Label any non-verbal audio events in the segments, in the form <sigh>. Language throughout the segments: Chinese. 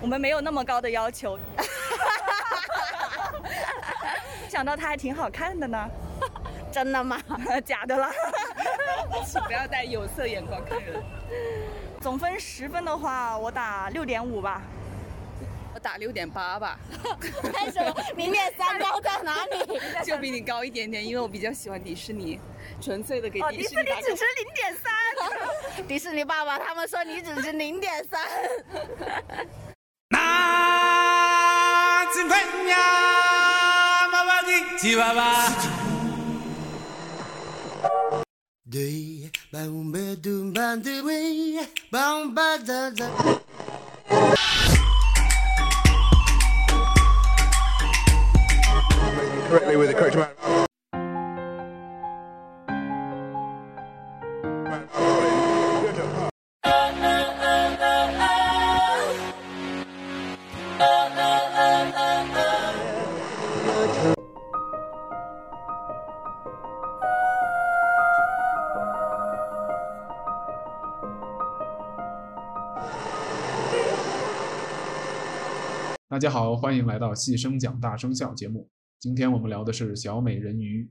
我们没有那么高的要求。<laughs> 想到他还挺好看的呢，<laughs> 真的吗？<laughs> 假的啦。请不要带有色眼光看人。总分十分的话，我打六点五吧。我打六点八吧。为什么？零点三高在哪里？就比你高一点点，因为我比较喜欢迪士尼，纯粹的给迪士尼只值零点三。迪士尼爸爸他们说你只值零点三。Correctly with the correct amount. 大家好，欢迎来到细声讲大声笑节目。今天我们聊的是《小美人鱼》，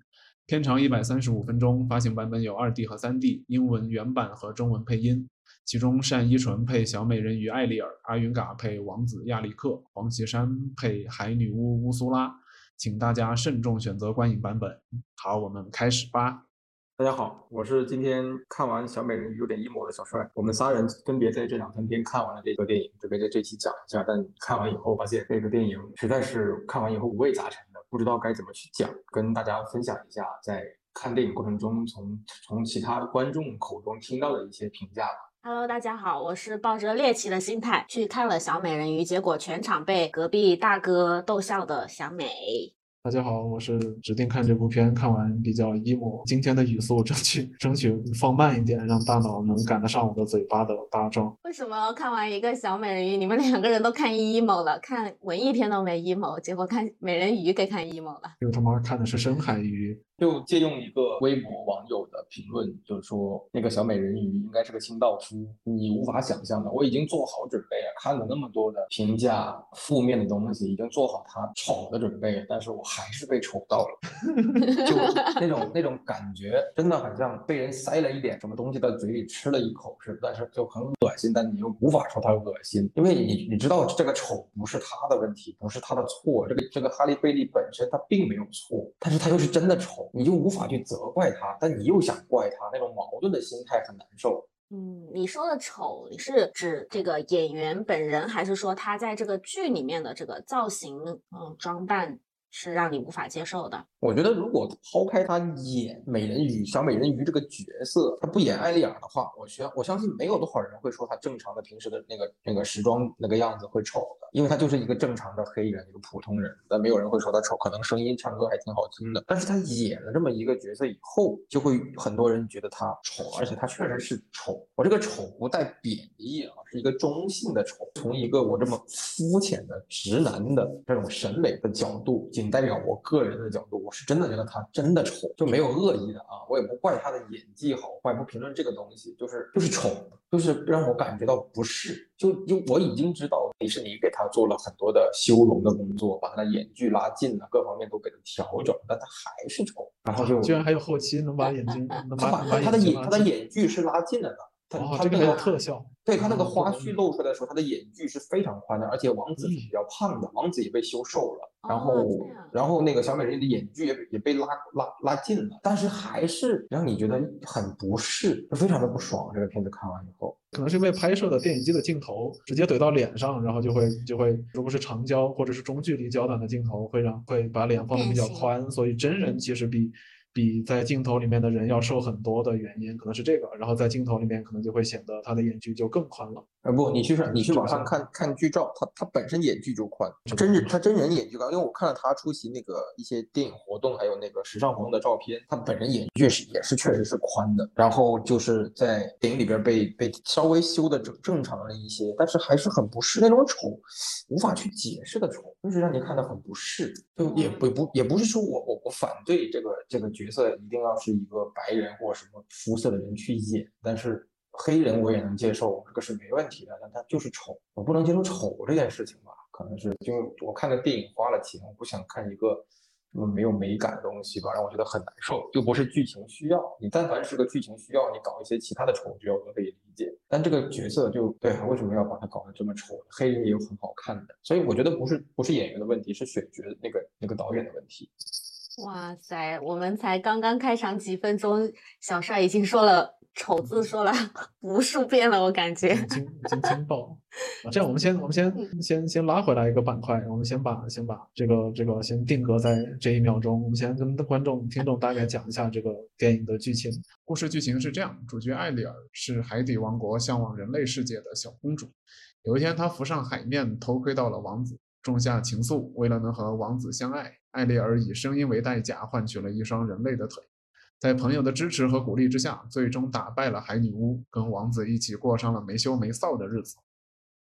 片长一百三十五分钟，发行版本有二 D 和三 D，英文原版和中文配音。其中单依纯配小美人鱼艾丽尔，阿云嘎配王子亚历克，黄绮珊配海女巫乌苏拉。请大家慎重选择观影版本。好，我们开始吧。大家好，我是今天看完《小美人鱼》有点 emo 的小帅。我们仨人分别在这两三天看完了这个电影，准备在这期讲一下。但看完以后发现，这个电影实在是看完以后五味杂陈的，不知道该怎么去讲，跟大家分享一下在看电影过程中从从其他观众口中听到的一些评价吧。Hello，大家好，我是抱着猎奇的心态去看了《小美人鱼》，结果全场被隔壁大哥逗笑的小美。大家好，我是指定看这部片看完比较 emo，今天的语速争取 <laughs> 争取放慢一点，让大脑能赶得上我的嘴巴的巴掌。为什么看完一个小美人鱼，你们两个人都看 emo 了？看文艺片都没 emo，结果看美人鱼给看 emo 了？因为他妈看的是深海鱼。就借用一个微博网友的评论，就是说那个小美人鱼应该是个清道夫，你无法想象的。我已经做好准备了，看了那么多的评价负面的东西，已经做好他丑的准备，但是我还是被丑到了，<laughs> 就那种那种感觉，真的很像被人塞了一点什么东西在嘴里吃了一口似的，但是就很恶心，但你又无法说它恶心，因为你你知道这个丑不是他的问题，不是他的错，这个这个哈利贝利本身他并没有错，但是他又是真的丑。你就无法去责怪他，但你又想怪他，那种矛盾的心态很难受。嗯，你说的丑，你是指这个演员本人，还是说他在这个剧里面的这个造型、嗯装扮是让你无法接受的？我觉得，如果抛开他演美人鱼、小美人鱼这个角色，他不演艾丽尔的话，我相我相信没有多少人会说他正常的平时的那个那个时装那个样子会丑的。因为他就是一个正常的黑人，一个普通人，但没有人会说他丑，可能声音唱歌还挺好听的。但是他演了这么一个角色以后，就会很多人觉得他丑，而且他确实是丑。我这个丑不带贬义啊，是一个中性的丑。从一个我这么肤浅的直男的这种审美的角度进，仅代表我个人的角度，我是真的觉得他真的丑，就没有恶意的啊，我也不怪他的演技好坏，不评论这个东西，就是就是丑，就是让我感觉到不适。就就我已经知道迪士尼给他。做了很多的修容的工作，把他的眼距拉近了，各方面都给他调整，但他还是丑。然后就居然还有后期能把眼睛，他把他的眼他的眼距是拉近了的。他他这个有特效。对他那个花絮露出来的时候，他的眼距是非常宽的，而且王子是比较胖的，王子也被修瘦了。然后然后那个小美人鱼的眼距也也被拉拉拉近了，但是还是让你觉得很不适，非常的不爽。这个片子看完以后。可能是因为拍摄的电影机的镜头直接怼到脸上，然后就会就会，如果是长焦或者是中距离焦段的镜头，会让会把脸放的比较宽，所以真人其实比。比在镜头里面的人要瘦很多的原因可能是这个，然后在镜头里面可能就会显得他的眼距就更宽了。呃不，你去上你去网上看看剧照，他他本身眼距就宽，真人他真人眼距高，因为我看了他出席那个一些电影活动，还有那个时尚活动的照片，他本人眼距是也是确实是宽的。然后就是在电影里边被被稍微修的正正常了一些，但是还是很不适那种丑，无法去解释的丑，就是让你看的很不适。就也不不也不是说我我我反对这个这个。角色一定要是一个白人或什么肤色的人去演，但是黑人我也能接受，这个是没问题的，但他就是丑，我不能接受丑这件事情吧？可能是就我看个电影花了钱，我不想看一个什么没有美感的东西吧，让我觉得很难受。又不是剧情需要，你但凡是个剧情需要，你搞一些其他的丑角我都可以理解。但这个角色就对，为什么要把它搞得这么丑？黑人也有很好看的，所以我觉得不是不是演员的问题，是选角那个那个导演的问题。哇塞，我们才刚刚开场几分钟，小帅已经说了“丑”字，说了 <laughs> 无数遍了，我感觉。已经已经惊爆。这样，我们先我们先先先拉回来一个板块，我们先把先把这个这个先定格在这一秒钟。我们先跟观众听众大概讲一下这个电影的剧情。故事剧情是这样：主角艾丽尔是海底王国向往人类世界的小公主。有一天，她浮上海面，偷窥到了王子，种下情愫。为了能和王子相爱。艾丽尔以声音为代价换取了一双人类的腿，在朋友的支持和鼓励之下，最终打败了海女巫，跟王子一起过上了没羞没臊的日子。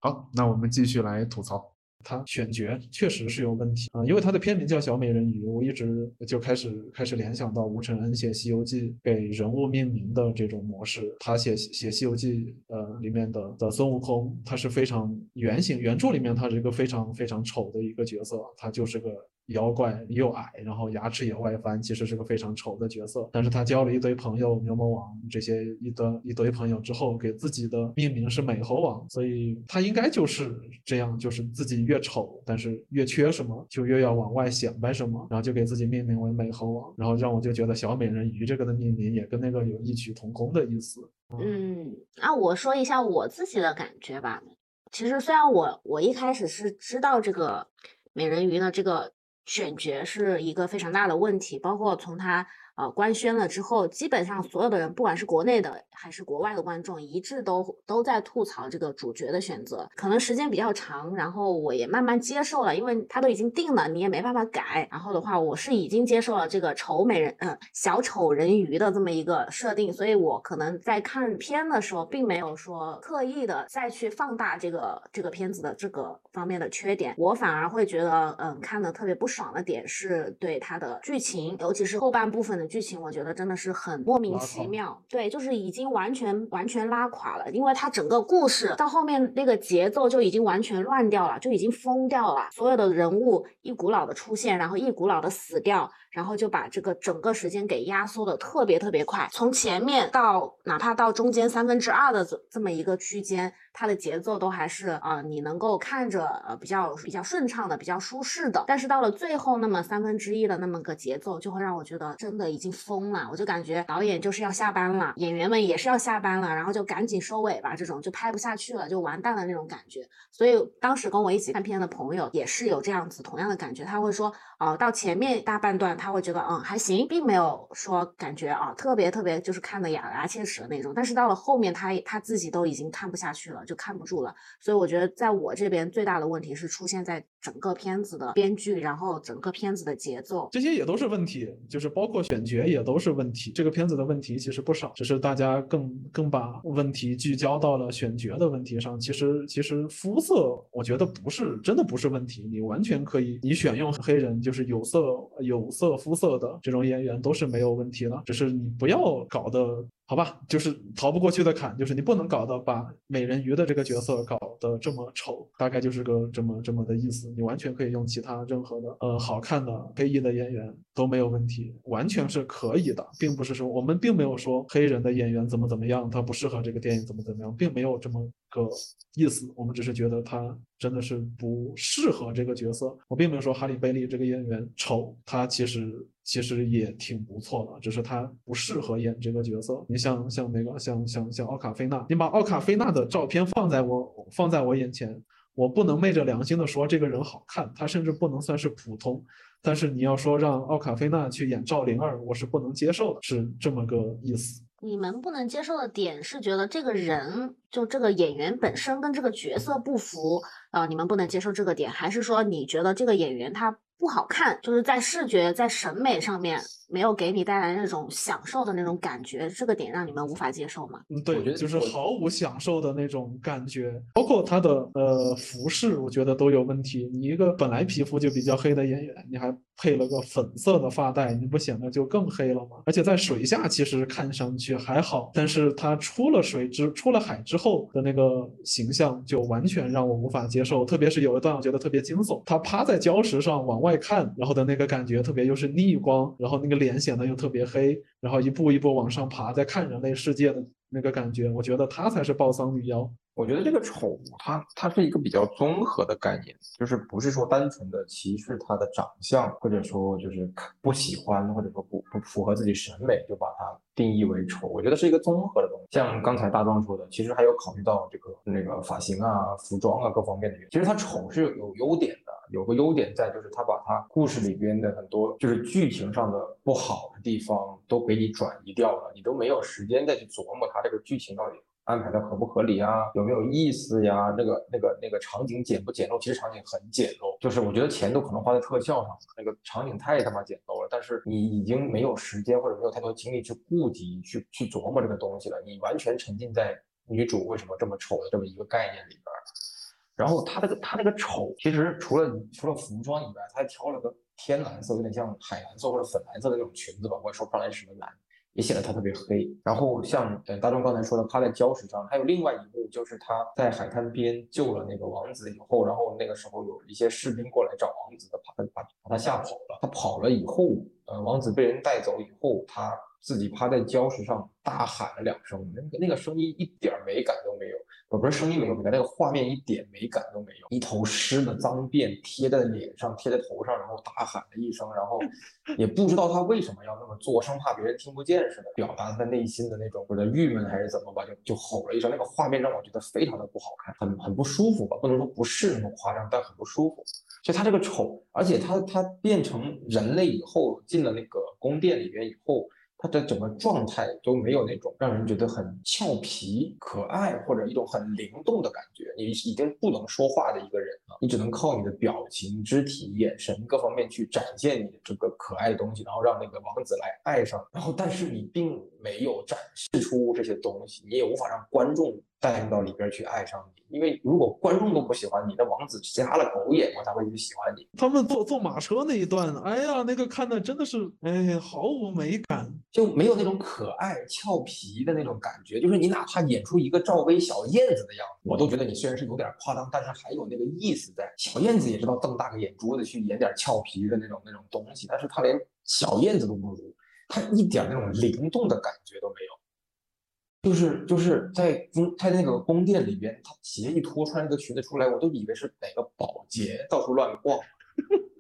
好，那我们继续来吐槽。他选角确实是有问题啊，因为他的片名叫《小美人鱼》，我一直就开始开始联想到吴承恩写《西游记》给人物命名的这种模式。他写写《西游记》呃里面的的孙悟空，他是非常原型，原著里面他是一个非常非常丑的一个角色，他就是个妖怪，又矮，然后牙齿也外翻，其实是个非常丑的角色。但是他交了一堆朋友，牛魔王这些一堆一堆朋友之后，给自己的命名是美猴王，所以他应该就是这样，就是自己越。丑，但是越缺什么，就越要往外显摆什么，然后就给自己命名为美猴王，然后让我就觉得小美人鱼这个的命名也跟那个有异曲同工的意思。嗯，那我说一下我自己的感觉吧。其实虽然我我一开始是知道这个美人鱼的这个选角是一个非常大的问题，包括从他。呃，官宣了之后，基本上所有的人，不管是国内的还是国外的观众，一致都都在吐槽这个主角的选择。可能时间比较长，然后我也慢慢接受了，因为他都已经定了，你也没办法改。然后的话，我是已经接受了这个丑美人，嗯，小丑人鱼的这么一个设定，所以我可能在看片的时候，并没有说刻意的再去放大这个这个片子的这个方面的缺点。我反而会觉得，嗯，看的特别不爽的点是对它的剧情，尤其是后半部分的。剧情我觉得真的是很莫名其妙，对，就是已经完全完全拉垮了，因为它整个故事到后面那个节奏就已经完全乱掉了，就已经疯掉了，所有的人物一股脑的出现，然后一股脑的死掉。然后就把这个整个时间给压缩的特别特别快，从前面到哪怕到中间三分之二的这这么一个区间，它的节奏都还是啊，你能够看着呃比较比较顺畅的，比较舒适的。但是到了最后那么三分之一的那么个节奏，就会让我觉得真的已经疯了。我就感觉导演就是要下班了，演员们也是要下班了，然后就赶紧收尾吧，这种就拍不下去了，就完蛋了那种感觉。所以当时跟我一起看片的朋友也是有这样子同样的感觉，他会说哦，到前面大半段。他会觉得嗯还行，并没有说感觉啊特别特别就是看的咬牙切齿的那种。但是到了后面，他他自己都已经看不下去了，就看不住了。所以我觉得在我这边最大的问题是出现在整个片子的编剧，然后整个片子的节奏，这些也都是问题，就是包括选角也都是问题。这个片子的问题其实不少，只是大家更更把问题聚焦到了选角的问题上。其实其实肤色我觉得不是真的不是问题，你完全可以你选用黑人就是有色有色。肤色的这种演员都是没有问题的，只是你不要搞得。好吧，就是逃不过去的坎，就是你不能搞得把美人鱼的这个角色搞得这么丑，大概就是个这么这么的意思。你完全可以用其他任何的呃好看的黑裔的演员都没有问题，完全是可以的，并不是说我们并没有说黑人的演员怎么怎么样，他不适合这个电影怎么怎么样，并没有这么个意思。我们只是觉得他真的是不适合这个角色。我并没有说哈利贝利这个演员丑，他其实。其实也挺不错的，只是他不适合演这个角色。你像像那个像像像奥卡菲娜，你把奥卡菲娜的照片放在我放在我眼前，我不能昧着良心的说这个人好看，他甚至不能算是普通。但是你要说让奥卡菲娜去演赵灵儿，我是不能接受的，是这么个意思。你们不能接受的点是觉得这个人就这个演员本身跟这个角色不符啊？你们不能接受这个点，还是说你觉得这个演员他不好看，就是在视觉在审美上面没有给你带来那种享受的那种感觉，这个点让你们无法接受吗？嗯，我觉对，得就是毫无享受的那种感觉，包括他的呃服饰，我觉得都有问题。你一个本来皮肤就比较黑的演员，你还配了个粉色的发带，你不显得就更黑了吗？而且在水下其实看上去还好，但是他出了水之出了海之后的那个形象就完全让我无法接受。特别是有一段我觉得特别惊悚，他趴在礁石上往外看，然后的那个感觉，特别又是逆光，然后那个脸显得又特别黑，然后一步一步往上爬，在看人类世界的那个感觉，我觉得她才是暴丧女妖。我觉得这个丑，它它是一个比较综合的概念，就是不是说单纯的歧视他的长相，或者说就是不喜欢，或者说不不符合自己审美，就把它定义为丑。我觉得是一个综合的东西。像刚才大壮说的，其实还有考虑到这个那个发型啊、服装啊各方面的原因。其实他丑是有优点的，有个优点在就是他把他故事里边的很多就是剧情上的不好的地方都给你转移掉了，你都没有时间再去琢磨它这个剧情到底。安排的合不合理啊？有没有意思呀？那个、那个、那个场景简不简陋？其实场景很简陋，就是我觉得钱都可能花在特效上，那个场景太他妈简陋了。但是你已经没有时间或者没有太多精力去顾及、去去琢磨这个东西了，你完全沉浸在女主为什么这么丑的这么一个概念里边。然后他这个他那个丑，其实除了除了服装以外，他还挑了个天蓝色，有点像海蓝色或者粉蓝色的那种裙子吧，我也说不上来什么蓝。也显得他特别黑。然后像呃大众刚才说的，趴在礁石上，还有另外一幕就是他在海滩边救了那个王子以后，然后那个时候有一些士兵过来找王子，把他把把他吓跑了。他跑了以后，呃，王子被人带走以后，他自己趴在礁石上大喊了两声，那个那个声音一点美感都没有。我不是声音没有美感，那个画面一点美感都没有，一头湿的脏辫贴在脸上，贴在头上，然后大喊了一声，然后也不知道他为什么要那么做，生怕别人听不见似的，表达他内心的那种或者郁闷还是怎么吧，就就吼了一声。那个画面让我觉得非常的不好看，很很不舒服吧，不能说不是那么夸张，但很不舒服。就他这个丑，而且他他变成人类以后，进了那个宫殿里面以后。他的整个状态都没有那种让人觉得很俏皮、可爱或者一种很灵动的感觉。你已经不能说话的一个人了，你只能靠你的表情、肢体、眼神各方面去展现你这个可爱的东西，然后让那个王子来爱上。然后，但是你并没有展示出这些东西，你也无法让观众带入到里边去爱上你。因为如果观众都不喜欢你，那王子瞎了狗眼我才会去喜欢你。他们坐坐马车那一段，哎呀，那个看的真的是，哎，毫无美感。就没有那种可爱俏皮的那种感觉，就是你哪怕演出一个赵薇小燕子的样子，我都觉得你虽然是有点夸张，但是还有那个意思在。小燕子也知道瞪大个眼珠子去演点俏皮的那种那种东西，但是她连小燕子都不如，她一点那种灵动的感觉都没有。就是就是在宫在那个宫殿里边，她鞋一脱，穿一个裙子出来，我都以为是哪个保洁到处乱逛。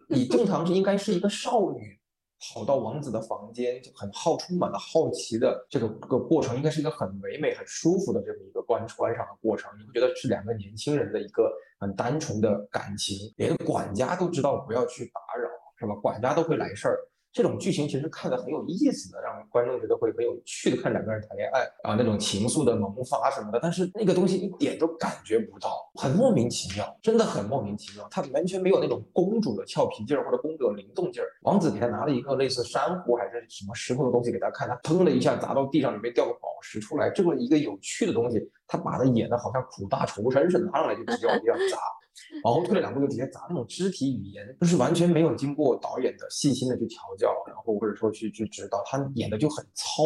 你正常是应该是一个少女。跑到王子的房间，就很好，充满了好奇的这个个过程，应该是一个很唯美、很舒服的这么一个观观赏的过程。你会觉得是两个年轻人的一个很单纯的感情，连管家都知道不要去打扰，是吧？管家都会来事儿。这种剧情其实看的很有意思的，让观众觉得会很有趣的看两个人谈恋爱啊，那种情愫的萌发什么的。但是那个东西一点都感觉不到，很莫名其妙，真的很莫名其妙。他完全没有那种公主的俏皮劲儿或者公主的灵动劲儿。王子给他拿了一个类似珊瑚还是什么石头的东西给他看，他砰的一下砸到地上，里面掉个宝石出来。这么一个有趣的东西，他把它演的好像苦大仇深似的，拿上来就直接往地上砸。往后退了两步就直接砸，那种肢体语言就是完全没有经过导演的细心的去调教，然后或者说去去指导，他演的就很糙，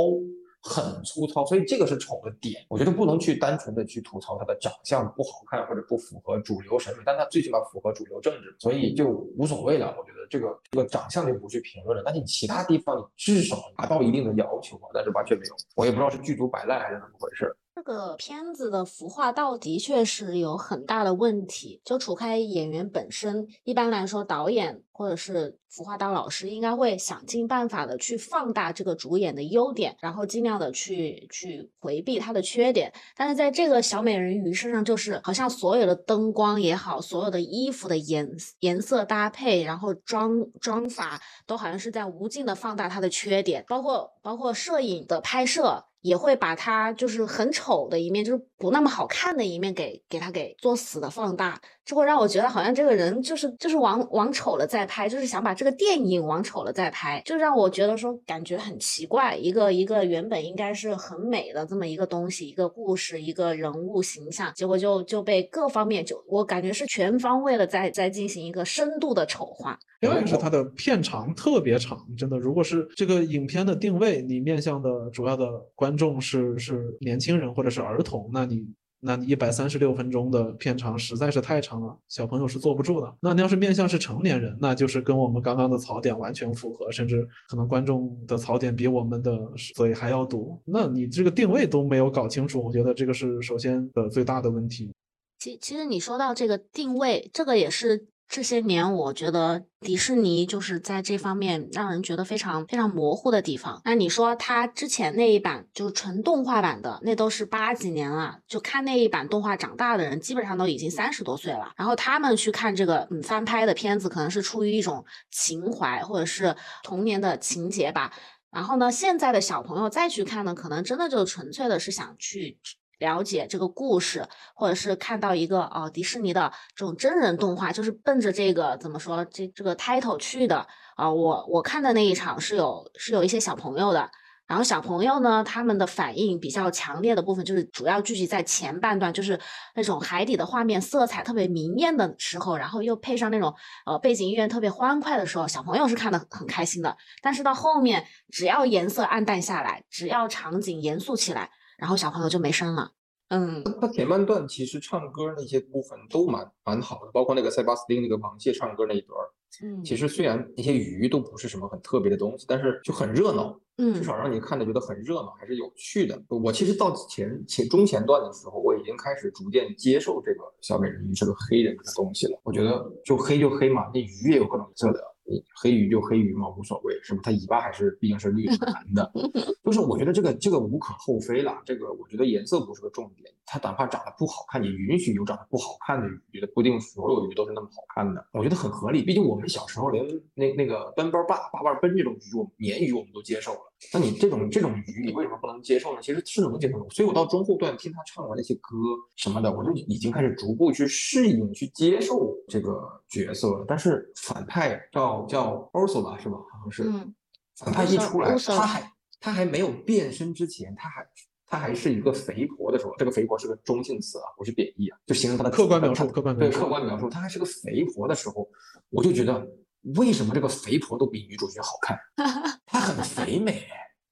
很粗糙，所以这个是丑的点。我觉得不能去单纯的去吐槽他的长相不好看或者不符合主流审美，但他最起码符合主流政治，所以就无所谓了。我觉得这个这个长相就不去评论了，但是你其他地方你至少达到一定的要求吧，但是完全没有，我也不知道是剧组摆烂还是怎么回事。这个片子的服化道的确是有很大的问题，就除开演员本身，一般来说导演或者是服化道老师应该会想尽办法的去放大这个主演的优点，然后尽量的去去回避他的缺点。但是在这个小美人鱼身上，就是好像所有的灯光也好，所有的衣服的颜颜色搭配，然后妆妆法都好像是在无尽的放大他的缺点，包括包括摄影的拍摄。也会把他就是很丑的一面，就是不那么好看的一面给给他给作死的放大，就会让我觉得好像这个人就是就是往往丑了再拍，就是想把这个电影往丑了再拍，就让我觉得说感觉很奇怪。一个一个原本应该是很美的这么一个东西，一个故事，一个人物形象，结果就就被各方面就我感觉是全方位的在在进行一个深度的丑化。另外是它的片长特别长，真的。如果是这个影片的定位，你面向的主要的观众是是年轻人或者是儿童，那你。那你一百三十六分钟的片长实在是太长了，小朋友是坐不住的。那你要是面向是成年人，那就是跟我们刚刚的槽点完全符合，甚至可能观众的槽点比我们的所以还要多。那你这个定位都没有搞清楚，我觉得这个是首先的最大的问题。其其实你说到这个定位，这个也是。这些年，我觉得迪士尼就是在这方面让人觉得非常非常模糊的地方。那你说他之前那一版就是纯动画版的，那都是八几年了，就看那一版动画长大的人，基本上都已经三十多岁了。然后他们去看这个嗯翻拍的片子，可能是出于一种情怀或者是童年的情节吧。然后呢，现在的小朋友再去看呢，可能真的就纯粹的是想去。了解这个故事，或者是看到一个哦迪士尼的这种真人动画，就是奔着这个怎么说这这个 title 去的啊。我我看的那一场是有是有一些小朋友的，然后小朋友呢他们的反应比较强烈的部分就是主要聚集在前半段，就是那种海底的画面色彩特别明艳的时候，然后又配上那种呃背景音乐特别欢快的时候，小朋友是看的很开心的。但是到后面只要颜色暗淡下来，只要场景严肃起来。然后小朋友就没声了。嗯，他前半段其实唱歌那些部分都蛮蛮好的，包括那个塞巴斯汀那个螃蟹唱歌那一段。嗯，其实虽然那些鱼都不是什么很特别的东西，但是就很热闹。嗯，至少让你看着觉得很热闹，还是有趣的。我其实到前前中前段的时候，我已经开始逐渐接受这个小美人鱼这个黑人的东西了。我觉得就黑就黑嘛，那鱼也有各种色的。你黑鱼就黑鱼嘛，无所谓，是吧？它尾巴还是毕竟是绿是蓝的，<laughs> 就是我觉得这个这个无可厚非了。这个我觉得颜色不是个重点，它哪怕长得不好看，也允许有长得不好看的鱼，觉得不一定所有鱼都是那么好看的，我觉得很合理。毕竟我们小时候连那那个奔波霸霸霸奔这种鱼，我们鲶鱼我们都接受了。那你这种这种鱼，你为什么不能接受呢？其实是能接受的。所以我到中后段听他唱完那些歌什么的，我就已经开始逐步去适应、去接受这个角色了。但是反派叫叫 Ursula 是吧？好像是。嗯。反派一出来，他还他还没有变身之前，他还他还是一个肥婆的时候，这个肥婆是个中性词啊，不是贬义啊，就形容他的客观描述。客观描述。对客观描述，他还是个肥婆的时候，我就觉得。为什么这个肥婆都比女主角好看？<laughs> 她很肥美，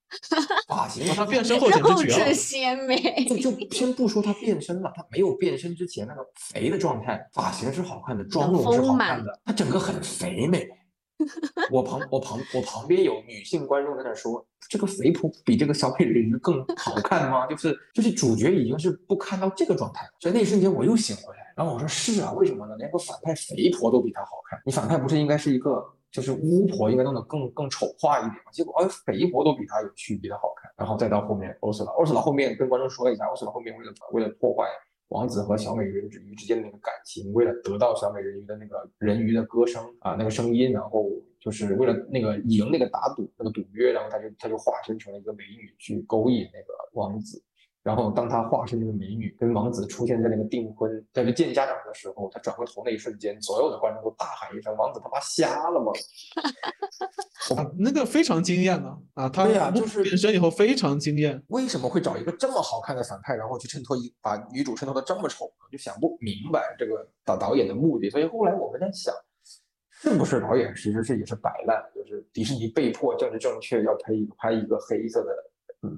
<laughs> 发型她变身后简直绝了，鲜美。就就先不说她变身了，她没有变身之前那个肥的状态，发型是好看的，妆容是好看的，她整个很肥美。<laughs> 我旁我旁我旁边有女性观众在那说，这个肥婆比这个小美人鱼更好看吗？就是就是主角已经是不堪到这个状态了，所以那一瞬间我又醒回来。然后我说是啊，为什么呢？连个反派肥婆都比她好看，你反派不是应该是一个就是巫婆，应该弄得更更丑化一点吗？结果哎，肥婆都比她有趣，比她好看。然后再到后面，欧斯拉，欧斯拉后面跟观众说一下，欧斯拉后面为了为了破坏王子和小美人鱼之间的那个感情，为了得到小美人鱼的那个人鱼的歌声啊那个声音，然后就是为了那个赢那个打赌那个赌约，然后他就他就化身成了一个美女去勾引那个王子。然后，当他化身那个美女跟王子出现在那个订婚，在这见家长的时候，他转过头那一瞬间，所有的观众都大喊一声：“王子他妈瞎了吗？<laughs> ”那个非常惊艳呢啊！他对呀，就是变身以后非常惊艳。为什么会找一个这么好看的反派，然后去衬托一把女主衬托的这么丑呢？就想不明白这个导导演的目的。所以后来我们在想，是不是导演其实是也是摆烂，就是迪士尼被迫政治正确要拍一拍一个黑色的。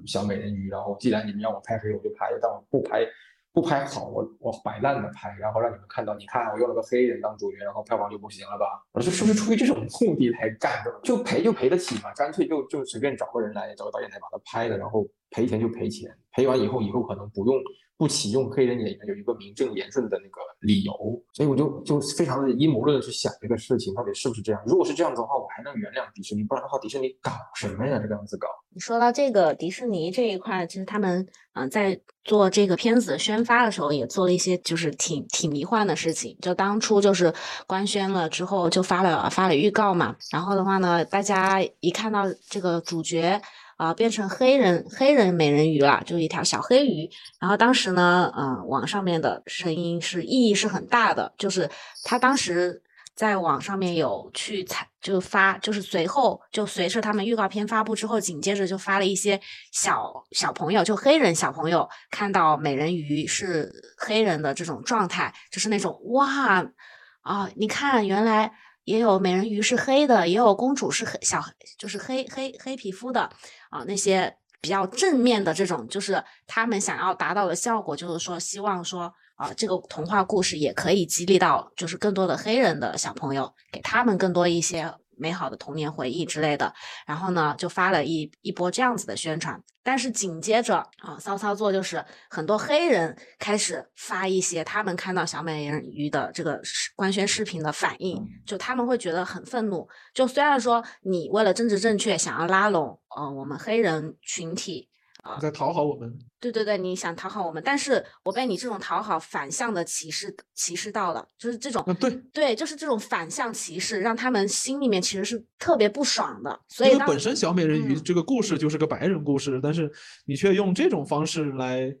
小美人鱼，然后既然你们让我拍黑，我就拍；但我不拍，不拍好，我我摆烂的拍，然后让你们看到，你看我用了个黑人当主角，然后票房就不行了吧？我说是不是出于这种目的才干的？就赔就赔得起嘛，干脆就就随便找个人来，找个导演来把它拍了，然后赔钱就赔钱，赔完以后以后可能不用。不启用黑人演员有一个名正言顺的那个理由，所以我就就非常的阴谋论的去想这个事情到底是不是这样。如果是这样子的话，我还能原谅迪士尼，不然的话，迪士尼搞什么呀？这个样子搞。你说到这个迪士尼这一块，其实他们嗯在做这个片子宣发的时候，也做了一些就是挺挺迷幻的事情。就当初就是官宣了之后，就发了发了预告嘛。然后的话呢，大家一看到这个主角。啊、变成黑人黑人美人鱼了，就一条小黑鱼。然后当时呢，嗯、网上面的声音是意义是很大的，就是他当时在网上面有去采，就发，就是随后就随着他们预告片发布之后，紧接着就发了一些小小朋友，就黑人小朋友看到美人鱼是黑人的这种状态，就是那种哇啊，你看原来。也有美人鱼是黑的，也有公主是黑小，就是黑黑黑皮肤的啊，那些比较正面的这种，就是他们想要达到的效果，就是说希望说啊，这个童话故事也可以激励到，就是更多的黑人的小朋友，给他们更多一些美好的童年回忆之类的。然后呢，就发了一一波这样子的宣传。但是紧接着啊，骚操作就是很多黑人开始发一些他们看到小美人鱼的这个视官宣视频的反应，就他们会觉得很愤怒。就虽然说你为了政治正确想要拉拢呃我们黑人群体。你在讨好我们，对对对，你想讨好我们，但是我被你这种讨好反向的歧视歧视到了，就是这种嗯，对，对，就是这种反向歧视，让他们心里面其实是特别不爽的。所以本身小美人鱼嗯。这个故事就是个白人故事，但是你却用这种方式来，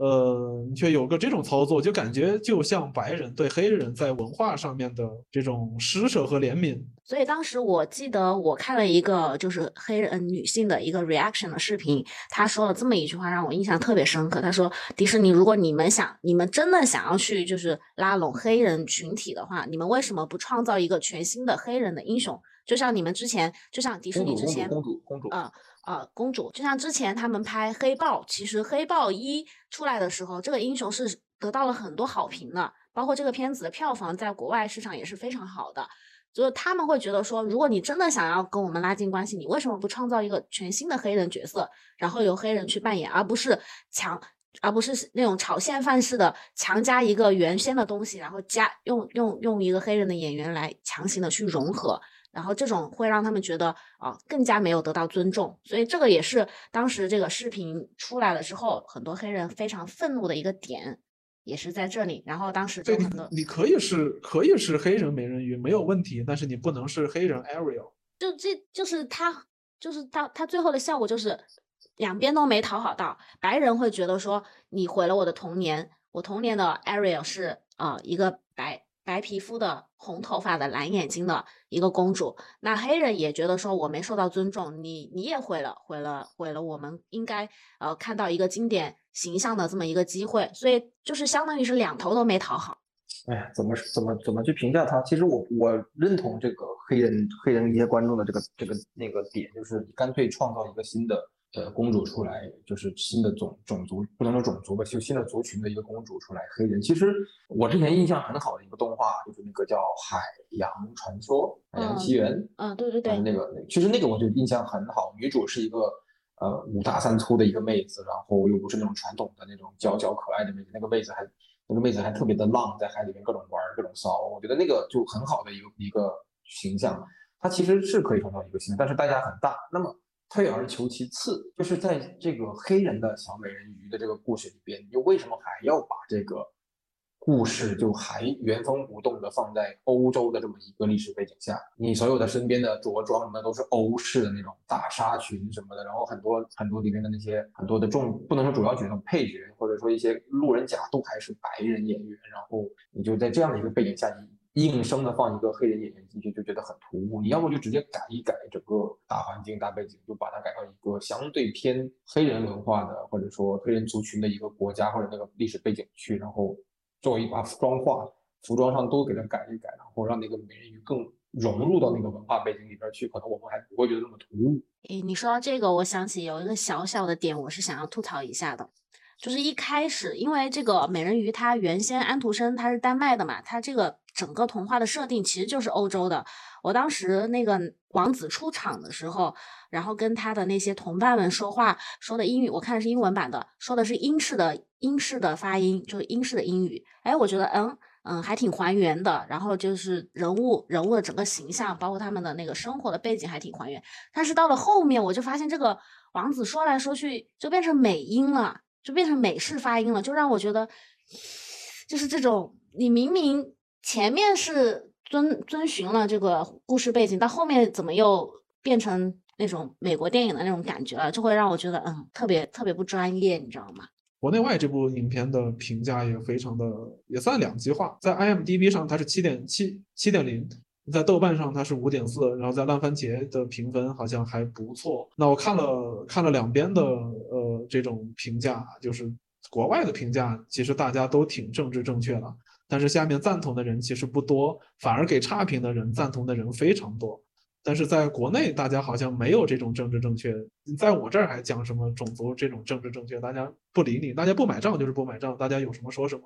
呃，你却有个这种操作，就感觉就像白人对黑人在文化上面的这种施舍和怜悯。所以当时我记得我看了一个就是黑人女性的一个 reaction 的视频，她说了这么一句话让我印象特别深刻。她说：“迪士尼，如果你们想，你们真的想要去就是拉拢黑人群体的话，你们为什么不创造一个全新的黑人的英雄？就像你们之前，就像迪士尼之前公主，公主，啊啊，公主，就像之前他们拍黑豹，其实黑豹一出来的时候，这个英雄是得到了很多好评的，包括这个片子的票房在国外市场也是非常好的。就是他们会觉得说，如果你真的想要跟我们拉近关系，你为什么不创造一个全新的黑人角色，然后由黑人去扮演，而不是强，而不是那种炒现饭式的强加一个原先的东西，然后加用用用一个黑人的演员来强行的去融合。然后这种会让他们觉得啊、更加没有得到尊重，所以这个也是当时这个视频出来了之后，很多黑人非常愤怒的一个点，也是在这里。然后当时你很多，你可以是可以是黑人美人鱼没有问题，但是你不能是黑人 Ariel。就这就是他，就是他，他最后的效果就是两边都没讨好到。白人会觉得说你毁了我的童年，我童年的 Ariel 是啊、呃一个白白皮肤的红头发的蓝眼睛的一个公主，那黑人也觉得说我没受到尊重，你你也毁了毁了毁了我们应该呃看到一个经典形象的这么一个机会，所以就是相当于是两头都没讨好。哎呀，怎么怎么怎么去评价他？其实我我认同这个黑人黑人一些观众的这个这个那个点，就是干脆创造一个新的呃公主出来，就是新的种种族，不能说种族吧，就新的族群的一个公主出来，黑人。其实我之前印象很好的一个动画，就是那个叫《海洋传说》《海洋奇缘》，嗯，对对对，那个其实那个我就印象很好，女主是一个呃五大三粗的一个妹子，然后又不是那种传统的那种娇娇可爱的妹子，那个妹子还那个妹子还特别的浪，在海里面各种玩儿各种骚，我觉得那个就很好的一个一个形象。它其实是可以创造一个形象，但是代价很大。那么退而求其次，就是在这个黑人的小美人鱼的这个故事里边，你为什么还要把这个故事就还原封不动的放在欧洲的这么一个历史背景下，你所有的身边的着装什么都是欧式的那种大纱裙什么的，然后很多很多里面的那些很多的重不能说主要角色配角或者说一些路人甲都还是白人演员，然后你就在这样的一个背景下，你硬生的放一个黑人演员进去就觉得很突兀，你要么就直接改一改整个大环境大背景，就把它改到一个相对偏黑人文化的或者说黑人族群的一个国家或者那个历史背景去，然后。作为一把服装化，服装上都给它改一改，然后让那个美人鱼更融入到那个文化背景里边去，可能我们还不会觉得那么突兀。诶，你说到这个，我想起有一个小小的点，我是想要吐槽一下的，就是一开始，因为这个美人鱼它原先安徒生它是丹麦的嘛，它这个整个童话的设定其实就是欧洲的。我当时那个王子出场的时候，然后跟他的那些同伴们说话，说的英语，我看的是英文版的，说的是英式的英式的发音，就是英式的英语。哎，我觉得嗯嗯还挺还原的，然后就是人物人物的整个形象，包括他们的那个生活的背景还挺还原。但是到了后面，我就发现这个王子说来说去就变成美音了，就变成美式发音了，就让我觉得，就是这种你明明前面是遵遵循了这个故事背景，到后面怎么又变成那种美国电影的那种感觉了，就会让我觉得嗯特别特别不专业，你知道吗？国内外这部影片的评价也非常的也算两极化，在 IMDB 上它是七点七七点零，在豆瓣上它是五点四，然后在烂番茄的评分好像还不错。那我看了看了两边的呃这种评价，就是国外的评价，其实大家都挺政治正确的，但是下面赞同的人其实不多，反而给差评的人赞同的人非常多。但是在国内，大家好像没有这种政治正确。在我这儿还讲什么种族这种政治正确，大家不理你，大家不买账就是不买账，大家有什么说什么。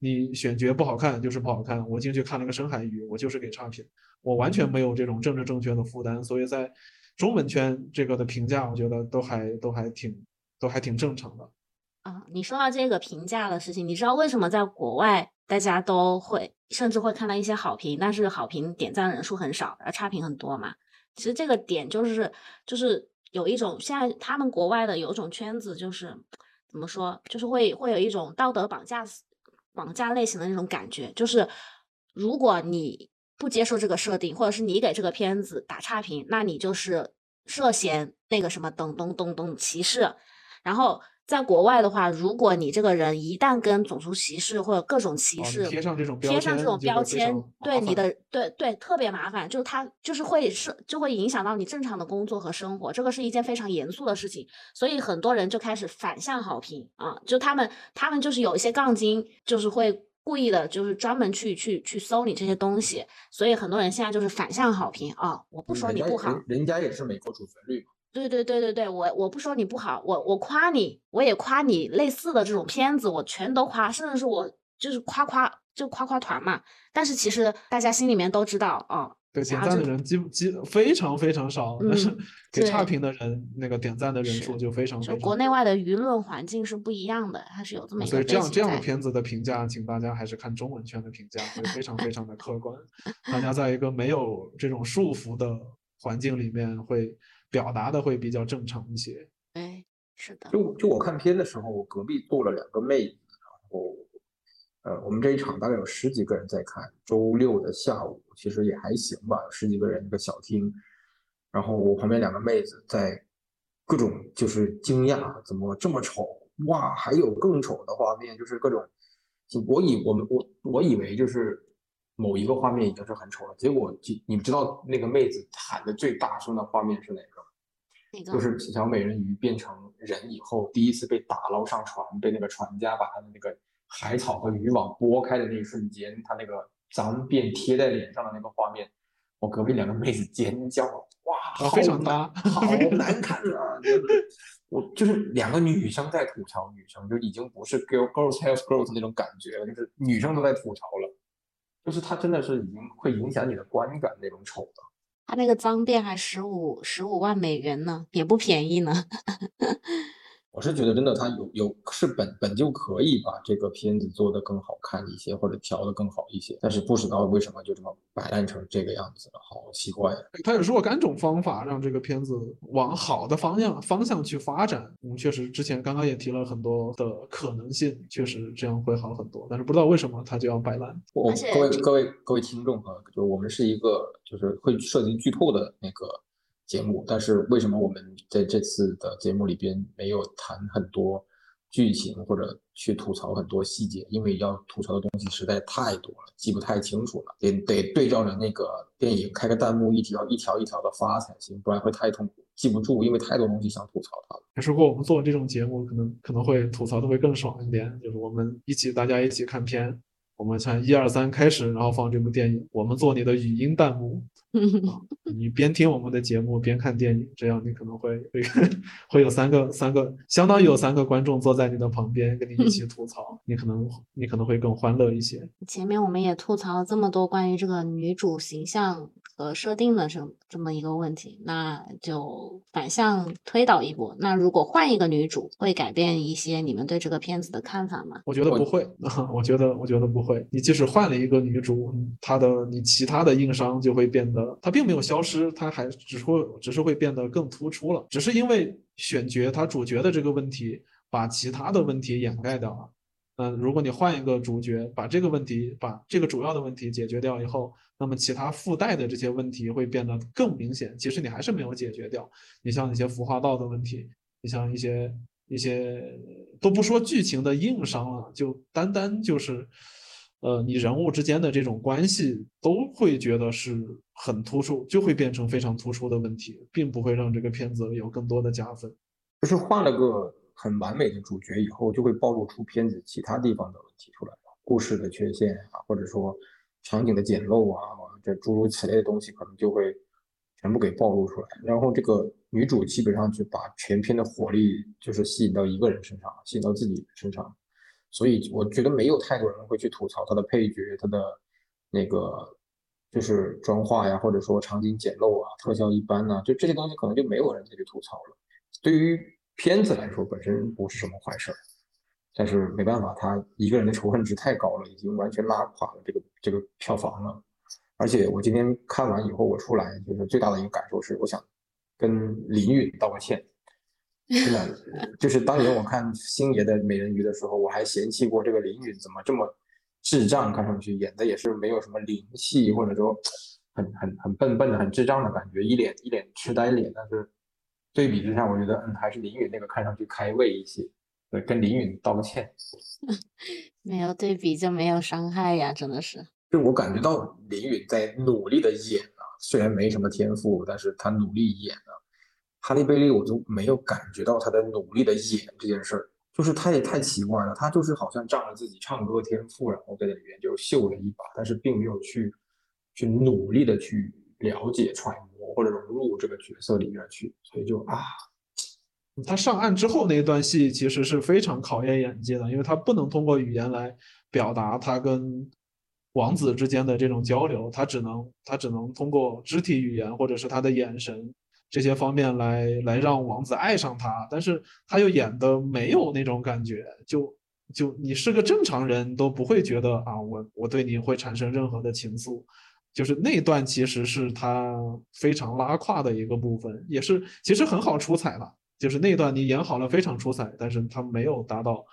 你选角不好看就是不好看，我进去看了个深海鱼，我就是给差评，我完全没有这种政治正确的负担。所以在中文圈这个的评价，我觉得都还都还挺都还挺正常的。啊，你说到这个评价的事情，你知道为什么在国外大家都会甚至会看到一些好评，但是好评点赞人数很少，而差评很多嘛？其实这个点就是就是有一种现在他们国外的有一种圈子，就是怎么说，就是会会有一种道德绑架绑架类型的那种感觉，就是如果你不接受这个设定，或者是你给这个片子打差评，那你就是涉嫌那个什么咚咚咚咚歧视，然后。在国外的话，如果你这个人一旦跟种族歧视或者各种歧视贴上这种贴上这种标签，对你的对对特别麻烦，就是他就是会是就会影响到你正常的工作和生活，这个是一件非常严肃的事情，所以很多人就开始反向好评啊，就他们他们就是有一些杠精，就是会故意的，就是专门去去去搜你这些东西，所以很多人现在就是反向好评啊，我不说你不好，人家也是美国主旋律嘛。对对对对对，我我不说你不好，我我夸你，我也夸你类似的这种片子，我全都夸，甚至是我就是夸夸就夸夸团嘛。但是其实大家心里面都知道啊，对点赞的人基基非常非常少，但是给差评的人那个点赞的人数就非常非常。国内外的舆论环境是不一样的，它是有这么一个。所以这样这样的片子的评价，请大家还是看中文圈的评价，会非常非常的 <laughs> 客观。大家在一个没有这种束缚的环境里面会。表达的会比较正常一些。哎，是的。就就我看片的时候，我隔壁坐了两个妹子，然后，呃，我们这一场大概有十几个人在看。周六的下午其实也还行吧，十几个人一个小厅，然后我旁边两个妹子在各种就是惊讶，怎么这么丑？哇，还有更丑的画面，就是各种。我以我们我我以为就是某一个画面已经是很丑了，结果就你们知道那个妹子喊的最大声的画面是哪个？就是小美人鱼变成人以后，第一次被打捞上船，被那个船家把他的那个海草和渔网拨开的那一瞬间，他那个脏辫贴在脸上的那个画面，我隔壁两个妹子尖叫，哇，非常大，好难看啊！我就是两个女生在吐槽女生，就已经不是 girl girls help girls 那种感觉了，就是女生都在吐槽了，就是它真的是已经会影响你的观感那种丑的。他那个脏辫还十五十五万美元呢，也不便宜呢。<laughs> 我是觉得真的，他有有是本本就可以把这个片子做得更好看一些，或者调得更好一些，但是不知道为什么就这么摆烂成这个样子了，好奇怪。他有若干种方法让这个片子往好的方向方向去发展。我嗯，确实之前刚刚也提了很多的可能性，确实这样会好很多。但是不知道为什么他就要摆烂。我各位各位各位听众啊，就我们是一个就是会涉及剧透的那个。节目，但是为什么我们在这次的节目里边没有谈很多剧情或者去吐槽很多细节？因为要吐槽的东西实在太多了，记不太清楚了，得得对照着那个电影开个弹幕，一条一条一条的发才行，不然会太痛苦，记不住，因为太多东西想吐槽它了。如果我们做这种节目，可能可能会吐槽的会更爽一点，就是我们一起大家一起看片，我们从一二三开始，然后放这部电影，我们做你的语音弹幕。<laughs> 你边听我们的节目边看电影，这样你可能会会会有三个三个，相当于有三个观众坐在你的旁边跟你一起 <laughs> 吐槽，你可能你可能会更欢乐一些。前面我们也吐槽了这么多关于这个女主形象和设定的这这么一个问题，那就反向推导一波。那如果换一个女主，会改变一些你们对这个片子的看法吗？我觉得不会，<laughs> 我觉得我觉得不会。你即使换了一个女主，她的你其他的硬伤就会变得。它并没有消失，它还只会只是会变得更突出了，只是因为选角它主角的这个问题把其他的问题掩盖掉了。那如果你换一个主角，把这个问题，把这个主要的问题解决掉以后，那么其他附带的这些问题会变得更明显。其实你还是没有解决掉。你像一些服化道的问题，你像一些一些都不说剧情的硬伤了，就单单就是，呃，你人物之间的这种关系都会觉得是很突出，就会变成非常突出的问题，并不会让这个片子有更多的加分。就是换了个很完美的主角以后，就会暴露出片子其他地方的问题出来，故事的缺陷啊，或者说场景的简陋啊，这诸如此类的东西可能就会全部给暴露出来。然后这个女主基本上就把全片的火力就是吸引到一个人身上，吸引到自己身上，所以我觉得没有太多人会去吐槽他的配角，他的那个就是妆化呀，或者说场景简陋啊，特效一般呐、就这些东西可能就没有人再去吐槽了。对于片子来说本身不是什么坏事儿，但是没办法，他一个人的仇恨值太高了，已经完全拉垮了这个这个票房了。而且我今天看完以后，我出来就是最大的一个感受是，我想跟林允道个歉。真的，<laughs> 就是当年我看星爷的美人鱼的时候，我还嫌弃过这个林允怎么这么智障，看上去演的也是没有什么灵气，或者说很很很笨笨的、很智障的感觉，一脸一脸痴呆脸。但是对比之下，我觉得嗯，还是林允那个看上去开胃一些。对，跟林允道个歉。<laughs> 没有对比就没有伤害呀，真的是。就我感觉到林允在努力的演啊，虽然没什么天赋，但是他努力演啊。哈利贝利我就没有感觉到他的努力的演这件事儿，就是他也太奇怪了，他就是好像仗着自己唱歌天赋，然后在里面就秀了一把，但是并没有去去努力的去了解、揣摩或者融入这个角色里面去，所以就啊，他上岸之后那一段戏其实是非常考验演技的，因为他不能通过语言来表达他跟王子之间的这种交流，他只能他只能通过肢体语言或者是他的眼神这些方面来来让王子爱上他，但是他又演的没有那种感觉，就就你是个正常人都不会觉得啊，我我对你会产生任何的情愫。就是那段其实是他非常拉胯的一个部分，也是其实很好出彩了。就是那段你演好了非常出彩，但是他没有达到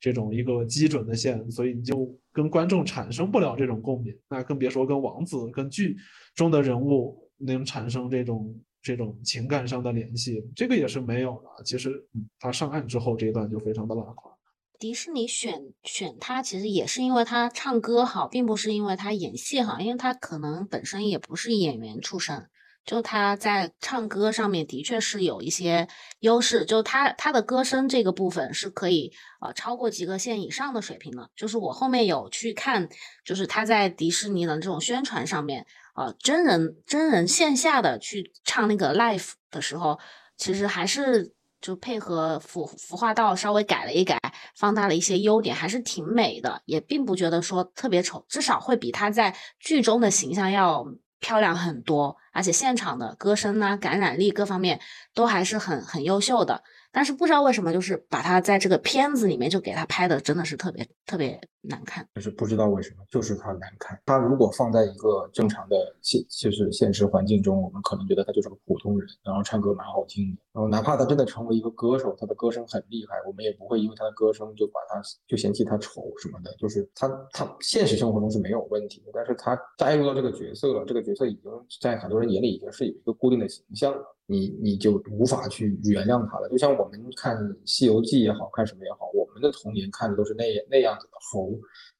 这种一个基准的线，所以你就跟观众产生不了这种共鸣，那更别说跟王子跟剧中的人物能产生这种这种情感上的联系，这个也是没有的。其实，嗯，他上岸之后这一段就非常的拉垮。迪士尼选选他，其实也是因为他唱歌好，并不是因为他演戏好，因为他可能本身也不是演员出身，就他在唱歌上面的确是有一些优势，就他他的歌声这个部分是可以呃超过及格线以上的水平的。就是我后面有去看，就是他在迪士尼的这种宣传上面，呃，真人真人线下的去唱那个 live 的时候，其实还是。就配合服服化道稍微改了一改，放大了一些优点，还是挺美的，也并不觉得说特别丑，至少会比他在剧中的形象要漂亮很多，而且现场的歌声啊、感染力各方面都还是很很优秀的。但是不知道为什么，就是把他在这个片子里面就给他拍的真的是特别特别难看。但是不知道为什么，就是他难看。他如果放在一个正常的现就是现实环境中，我们可能觉得他就是个普通人，然后唱歌蛮好听的。然后哪怕他真的成为一个歌手，他的歌声很厉害，我们也不会因为他的歌声就把他就嫌弃他丑什么的。就是他他现实生活中是没有问题的，但是他带入到这个角色了，这个角色已经在很多人眼里已经是有一个固定的形象了。你你就无法去原谅他了。就像我们看《西游记》也好看什么也好，我们的童年看的都是那那样子的猴，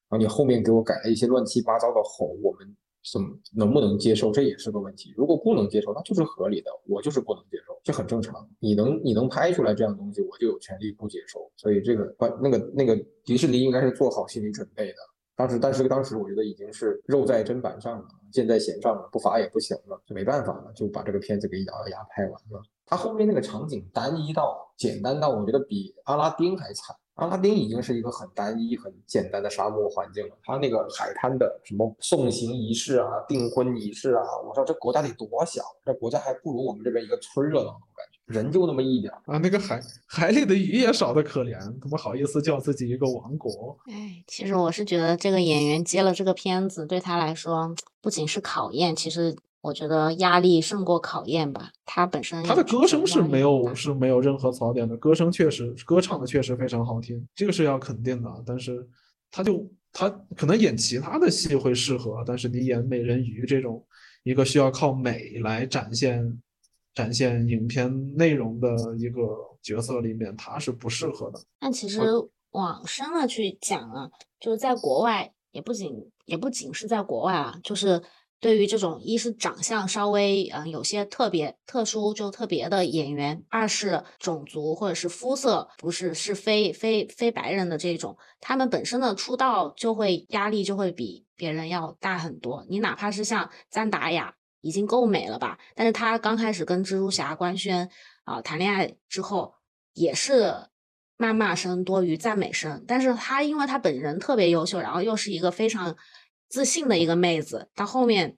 然后你后面给我改了一些乱七八糟的猴，我们怎么能不能接受？这也是个问题。如果不能接受，那就是合理的，我就是不能接受，这很正常。你能你能拍出来这样的东西，我就有权利不接受。所以这个关那个那个迪士尼应该是做好心理准备的。当时，但是当时我觉得已经是肉在砧板上了，箭在弦上了，不罚也不行了，就没办法了，就把这个片子给咬咬牙拍完了。他后面那个场景单一到简单到，我觉得比阿拉丁还惨。阿拉丁已经是一个很单一、很简单的沙漠环境了，他那个海滩的什么送行仪式啊、订婚仪式啊，我说这国家得多小，这国家还不如我们这边一个村热闹，我感觉人就那么一点啊。那个海 <laughs> 海里的鱼也少得可怜，怎么好意思叫自己一个王国？哎，其实我是觉得这个演员接了这个片子，对他来说不仅是考验，其实我觉得压力胜过考验吧。他本身他的歌声是没有是是没有任何槽点的，歌声确实歌唱的确实非常好听，这个是要肯定的。但是他就他可能演其他的戏会适合，但是你演美人鱼这种一个需要靠美来展现展现影片内容的一个角色里面，他是不适合的。但其实往深了去讲啊，就是在国外，也不仅也不仅是在国外啊，就是对于这种一是长相稍微嗯、呃有些特别特殊就特别的演员，二是种族或者是肤色不是是非非非白人的这种，他们本身的出道就会压力就会比别人要大很多。你哪怕是像赞达亚已经够美了吧，但是她刚开始跟蜘蛛侠官宣啊、谈恋爱之后，也是谩骂声多于赞美声。但是她因为她本人特别优秀，然后又是一个非常自信的一个妹子，到后面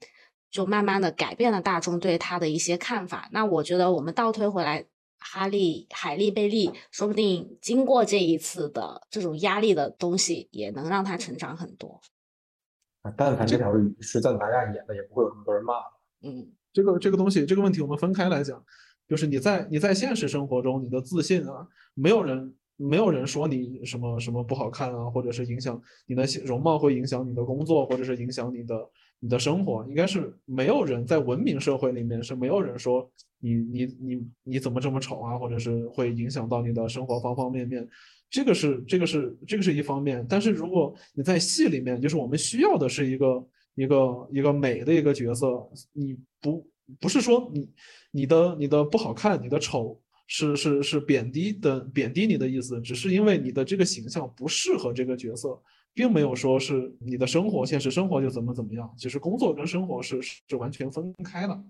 就慢慢的改变了大众对她的一些看法。那我觉得我们倒推回来，哈利、海莉贝利，说不定经过这一次的这种压力的东西，也能让她成长很多。但凡这条鱼是赞达亚演的，也不会有这么多人骂。嗯，这个这个东西这个问题我们分开来讲，就是你在你在现实生活中你的自信啊，没有人没有人说你什么什么不好看啊，或者是影响你的容貌会影响你的工作，或者是影响你的你的生活，应该是没有人在文明社会里面是没有人说你你你你怎么这么丑啊，或者是会影响到你的生活方方面面。这个是这个是这个是一方面，但是如果你在戏里面，就是我们需要的是一个一个一个美的一个角色，你不不是说你你的你的不好看，你的丑是是是贬低的贬低你的意思，只是因为你的这个形象不适合这个角色，并没有说是你的生活现实生活就怎么怎么样，其实工作跟生活是是完全分开的。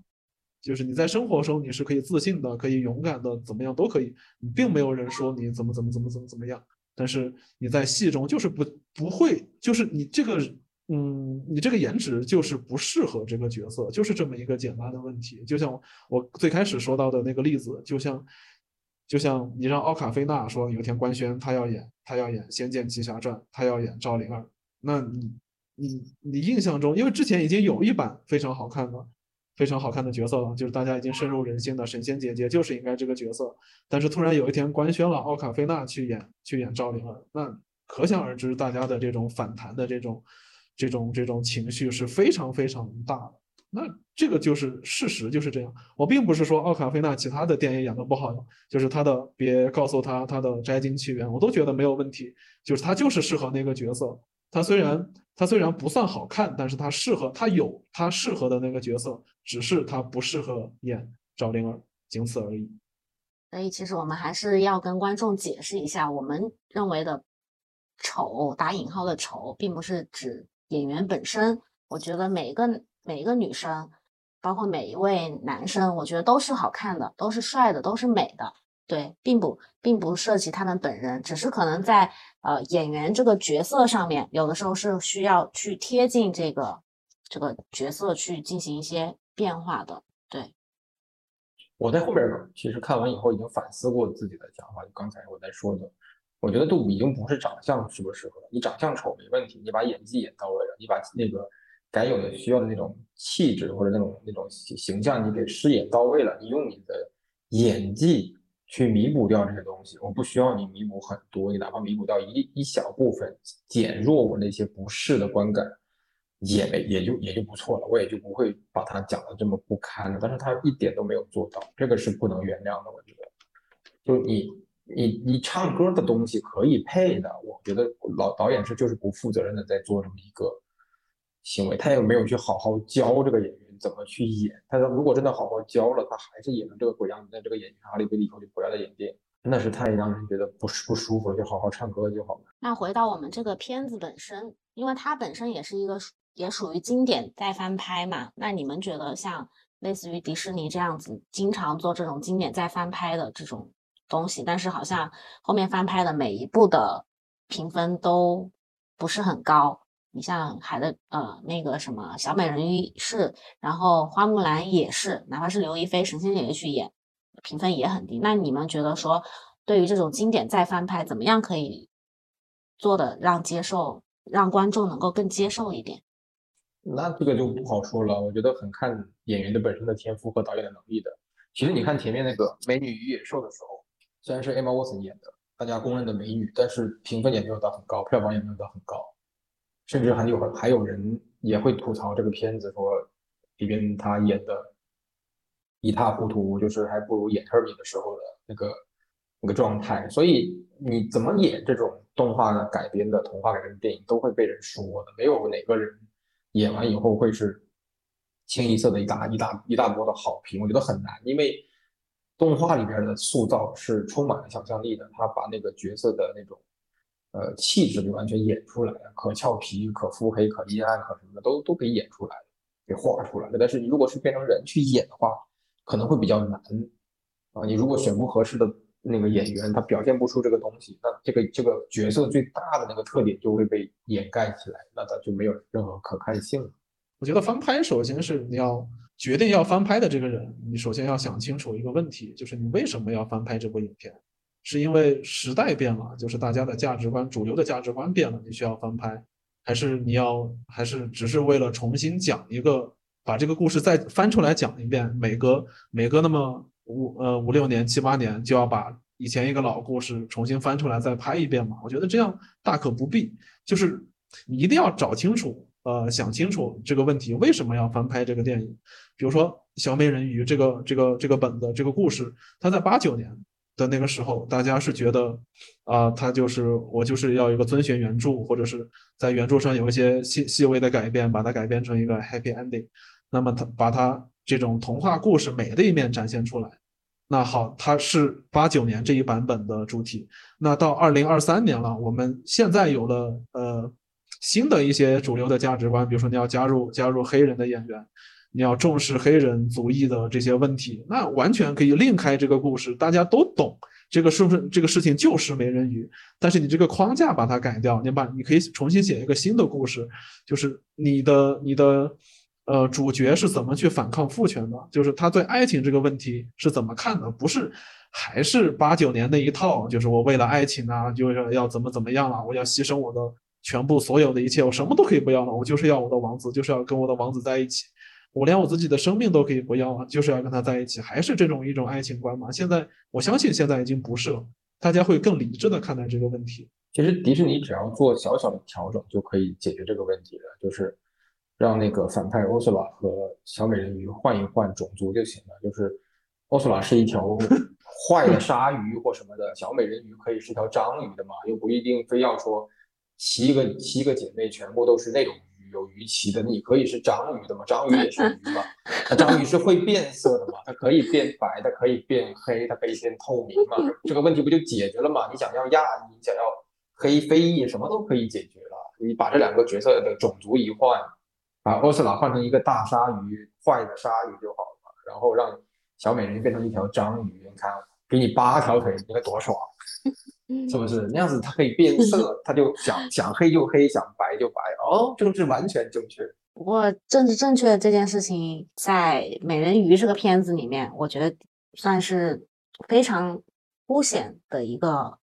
就是你在生活中你是可以自信的，可以勇敢的，怎么样都可以，你并没有人说你怎么怎么怎么怎么怎么样。但是你在戏中就是不不会，就是你这个嗯，你这个颜值就是不适合这个角色，就是这么一个简单的问题。就像我最开始说到的那个例子，就像就像你让奥卡菲娜说有一天官宣她要演她要演《仙剑奇侠传》，她要演赵灵儿，那你你你印象中，因为之前已经有一版非常好看的。非常好看的角色了，就是大家已经深入人心的神仙姐姐就是应该这个角色，但是突然有一天官宣了奥卡菲娜去演去演赵灵儿，那可想而知大家的这种反弹的这种这种这种情绪是非常非常大的。那这个就是事实，就是这样。我并不是说奥卡菲娜其他的电影演的不好，就是他的别告诉他他的摘金奇缘，我都觉得没有问题，就是他就是适合那个角色。他虽然他虽然不算好看，但是他适合，他有他适合的那个角色。只是他不适合演赵灵儿，仅此而已。所以其实我们还是要跟观众解释一下，我们认为的“丑”打引号的“丑”，并不是指演员本身。我觉得每一个每一个女生，包括每一位男生，我觉得都是好看的，都是帅的，都是美的。对，并不并不涉及他们本人，只是可能在呃演员这个角色上面，有的时候是需要去贴近这个这个角色去进行一些。变化的，对。我在后面其实看完以后已经反思过自己的想法，就刚才我在说的，我觉得都已经不是长相适不适合，你长相丑没问题，你把演技演到位了，你把那个该有的需要的那种气质或者那种那种形形象你给饰演到位了，你用你的演技去弥补掉这些东西，我不需要你弥补很多，你哪怕弥补掉一一小部分，减弱我那些不适的观感。也没也就也就不错了，我也就不会把他讲的这么不堪了。但是他一点都没有做到，这个是不能原谅的。我觉得，就你你你唱歌的东西可以配的，我觉得老导演是就是不负责任的在做这么一个行为，他也没有去好好教这个演员怎么去演。他说如果真的好好教了，他还是演成这个鬼样子，那这个演员哈利贝利以后就不要再演电影，真的是太让人觉得不不舒服了，就好好唱歌就好了。那回到我们这个片子本身，因为它本身也是一个。也属于经典再翻拍嘛？那你们觉得像类似于迪士尼这样子，经常做这种经典再翻拍的这种东西，但是好像后面翻拍的每一部的评分都不是很高。你像海的呃那个什么小美人鱼是，然后花木兰也是，哪怕是刘亦菲神仙姐姐去演，评分也很低。那你们觉得说，对于这种经典再翻拍，怎么样可以做的让接受，让观众能够更接受一点？那这个就不好说了，我觉得很看演员的本身的天赋和导演的能力的。其实你看前面那个《美女与野兽》的时候，虽然是 Emma Watson 演的，大家公认的美女，但是评分也没有到很高，票房也没有到很高，甚至还有还有人也会吐槽这个片子，说里边她演的一塌糊涂，就是还不如演 Hermie 的时候的那个那个状态。所以你怎么演这种动画的改编的童话改编的电影，都会被人说的，没有哪个人。演完以后会是清一色的一大一大一大波的好评，我觉得很难，因为动画里边的塑造是充满了想象力的，他把那个角色的那种呃气质给完全演出来了，可俏皮、可腹黑、可阴暗、可什么的都都给演出来了，给画出来了。但是你如果是变成人去演的话，可能会比较难啊。你如果选不合适的那个演员，他表现不出这个东西，那这个这个角色最大的那个特点就会被掩盖起来，那他就没有任何可看性了。我觉得翻拍首先是你要决定要翻拍的这个人，你首先要想清楚一个问题，就是你为什么要翻拍这部影片？是因为时代变了，就是大家的价值观、主流的价值观变了，你需要翻拍，还是你要还是只是为了重新讲一个，把这个故事再翻出来讲一遍？每隔每隔那么。五呃五六年七八年就要把以前一个老故事重新翻出来再拍一遍嘛？我觉得这样大可不必。就是你一定要找清楚，呃，想清楚这个问题为什么要翻拍这个电影。比如说《小美人鱼》这个这个这个本子这个故事，它在八九年的那个时候，大家是觉得啊，它就是我就是要一个遵循原著，或者是在原著上有一些细细微的改变，把它改编成一个 happy ending。那么它把它。这种童话故事美的一面展现出来，那好，它是八九年这一版本的主题。那到二零二三年了，我们现在有了呃新的一些主流的价值观，比如说你要加入加入黑人的演员，你要重视黑人族裔的这些问题，那完全可以另开这个故事，大家都懂这个是不是这个事情就是美人鱼，但是你这个框架把它改掉，你把你可以重新写一个新的故事，就是你的你的。呃，主角是怎么去反抗父权的？就是他对爱情这个问题是怎么看的？不是，还是八九年那一套，就是我为了爱情啊，就是要怎么怎么样了？我要牺牲我的全部所有的一切，我什么都可以不要了，我就是要我的王子，就是要跟我的王子在一起，我连我自己的生命都可以不要了，就是要跟他在一起，还是这种一种爱情观嘛？现在我相信现在已经不是了，大家会更理智的看待这个问题。其实迪士尼只要做小小的调整就可以解决这个问题了，就是。让那个反派欧苏拉和小美人鱼换一换种族就行了。就是欧苏拉是一条 <laughs> 坏的鲨鱼或什么的，小美人鱼可以是条章鱼的嘛？又不一定非要说七个七个姐妹全部都是那种鱼有鱼鳍的，你可以是章鱼的嘛？章鱼也是鱼嘛？<laughs> 那章鱼是会变色的嘛？它可以变白，它可以变黑，它可以变透明嘛？<laughs> 这个问题不就解决了嘛？你想要亚裔，你想要黑非裔，什么都可以解决了。你把这两个角色的种族一换。把欧斯拉换成一个大鲨鱼，坏的鲨鱼就好了，然后让小美人鱼变成一条章鱼，你看，给你八条腿，你看多爽，是不是？那样子它可以变色，<laughs> 它就想想黑就黑，想白就白，哦，政治完全正确。不过政治正确这件事情，在美人鱼这个片子里面，我觉得算是非常凸显的一个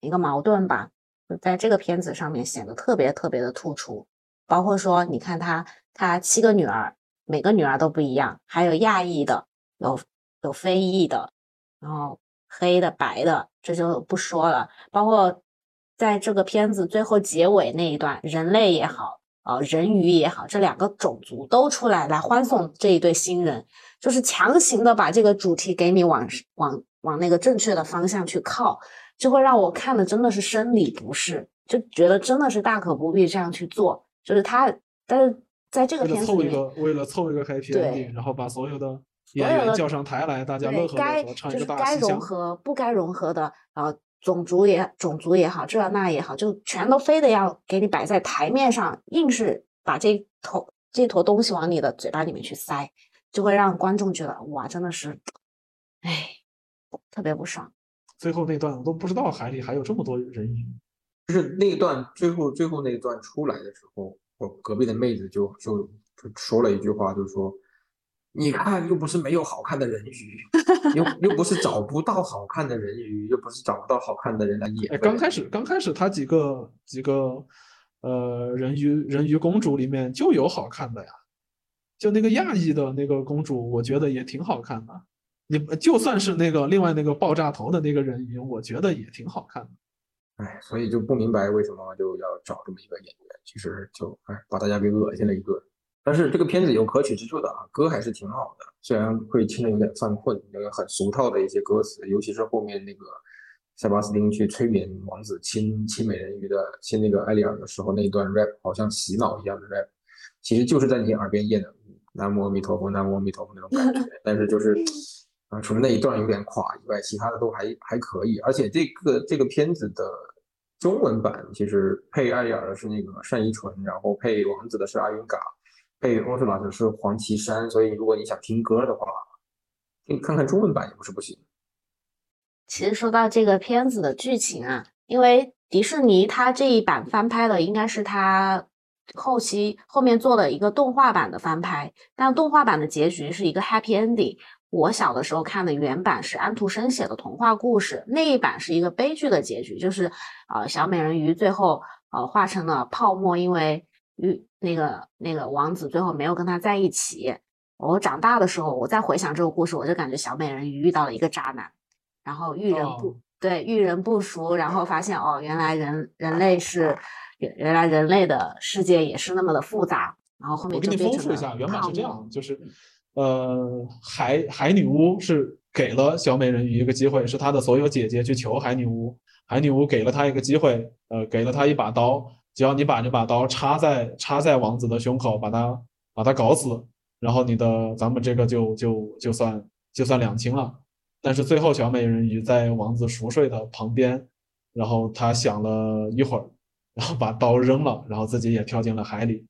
一个矛盾吧，在这个片子上面显得特别特别的突出。包括说，你看他，他七个女儿，每个女儿都不一样，还有亚裔的，有有非裔的，然后黑的、白的，这就不说了。包括在这个片子最后结尾那一段，人类也好，呃，人鱼也好，这两个种族都出来来欢送这一对新人，就是强行的把这个主题给你往往往那个正确的方向去靠，就会让我看的真的是生理不适，就觉得真的是大可不必这样去做。就是他，但是在这个片子里面，为了凑一个 happy ending，然后把所有的演员叫上台来，大家乐呵乐呵唱一个大该融合不该融合的，然后种族也种族也好，这那也好，就全都非得要给你摆在台面上，硬是把这头这坨东西往你的嘴巴里面去塞，就会让观众觉得哇，真的是，哎，特别不爽。最后那段我都不知道海里还有这么多人影。就是那段最后最后那一段出来的时候，我隔壁的妹子就就就说了一句话，就说：“你看，又不是没有好看的人鱼，又又不是找不到好看的人鱼，又不是找不到好看的人来演。”刚开始刚开始他几个几个呃人鱼人鱼公主里面就有好看的呀，就那个亚裔的那个公主，我觉得也挺好看的。你就算是那个另外那个爆炸头的那个人鱼，我觉得也挺好看的。哎，所以就不明白为什么就要找这么一个演员，其实就哎把大家给恶心了一顿。但是这个片子有可取之处的啊，歌还是挺好的，虽然会听着有点犯困，那个很俗套的一些歌词，尤其是后面那个塞巴斯汀去催眠王子亲亲美人鱼的亲那个艾丽尔的时候那一段 rap，好像洗脑一样的 rap，其实就是在你耳边念的南无阿弥陀佛，南无阿弥陀佛那种感觉。<laughs> 但是就是啊，除了那一段有点垮以外，其他的都还还可以。而且这个这个片子的中文版其实配艾丽尔的是那个单依纯，然后配王子的是阿云嘎。配欧斯拉的是黄绮珊，所以如果你想听歌的话，你看看中文版也不是不行。其实说到这个片子的剧情啊，因为迪士尼它这一版翻拍的应该是它后期后面做的一个动画版的翻拍，但动画版的结局是一个 happy ending。我小的时候看的原版是安徒生写的童话故事，那一版是一个悲剧的结局，就是呃小美人鱼最后呃化成了泡沫，因为。遇那个那个王子最后没有跟他在一起。我长大的时候，我再回想这个故事，我就感觉小美人鱼遇到了一个渣男，然后遇人不对，遇人不淑，然后发现哦，原来人人类是原原来人类的世界也是那么的复杂。然后后面我给你复述一下，原版是这样，就是呃，海海女巫是给了小美人鱼一个机会，是她的所有姐姐去求海女巫，海女巫给了她一个机会，呃，给了她一把刀。只要你把这把刀插在插在王子的胸口，把他把他搞死，然后你的咱们这个就就就算就算两清了。但是最后小美人鱼在王子熟睡的旁边，然后他想了一会儿，然后把刀扔了，然后自己也跳进了海里。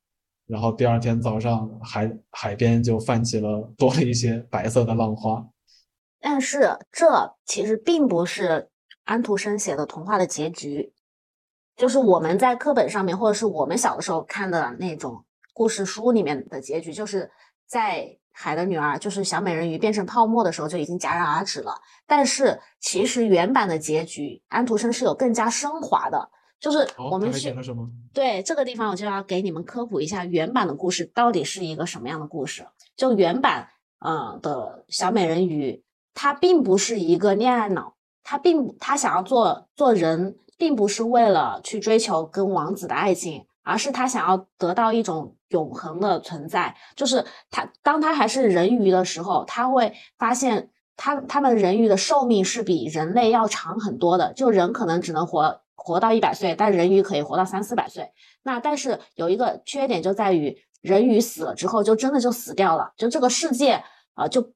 然后第二天早上海海边就泛起了多了一些白色的浪花。但是这其实并不是安徒生写的童话的结局。就是我们在课本上面，或者是我们小的时候看的那种故事书里面的结局，就是在海的女儿，就是小美人鱼变成泡沫的时候就已经戛然而止了。但是其实原版的结局，安徒生是有更加升华的。就是我们去对这个地方，我就要给你们科普一下原版的故事到底是一个什么样的故事。就原版嗯的小美人鱼，她并不是一个恋爱脑，她并她想要做做人。并不是为了去追求跟王子的爱情，而是他想要得到一种永恒的存在。就是他，当他还是人鱼的时候，他会发现他他们人鱼的寿命是比人类要长很多的。就人可能只能活活到一百岁，但人鱼可以活到三四百岁。那但是有一个缺点就在于，人鱼死了之后就真的就死掉了，就这个世界啊就。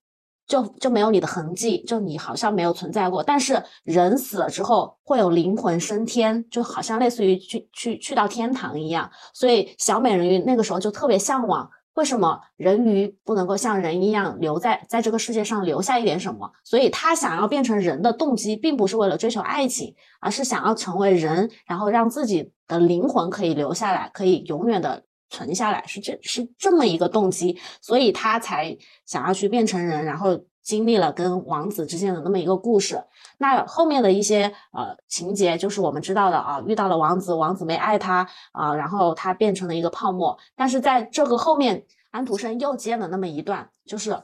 就就没有你的痕迹，就你好像没有存在过。但是人死了之后会有灵魂升天，就好像类似于去去去到天堂一样。所以小美人鱼那个时候就特别向往，为什么人鱼不能够像人一样留在在这个世界上留下一点什么？所以他想要变成人的动机，并不是为了追求爱情，而是想要成为人，然后让自己的灵魂可以留下来，可以永远的。存下来是这是这么一个动机，所以他才想要去变成人，然后经历了跟王子之间的那么一个故事。那后面的一些呃情节就是我们知道的啊，遇到了王子，王子没爱他啊，然后他变成了一个泡沫。但是在这个后面，安徒生又接了那么一段，就是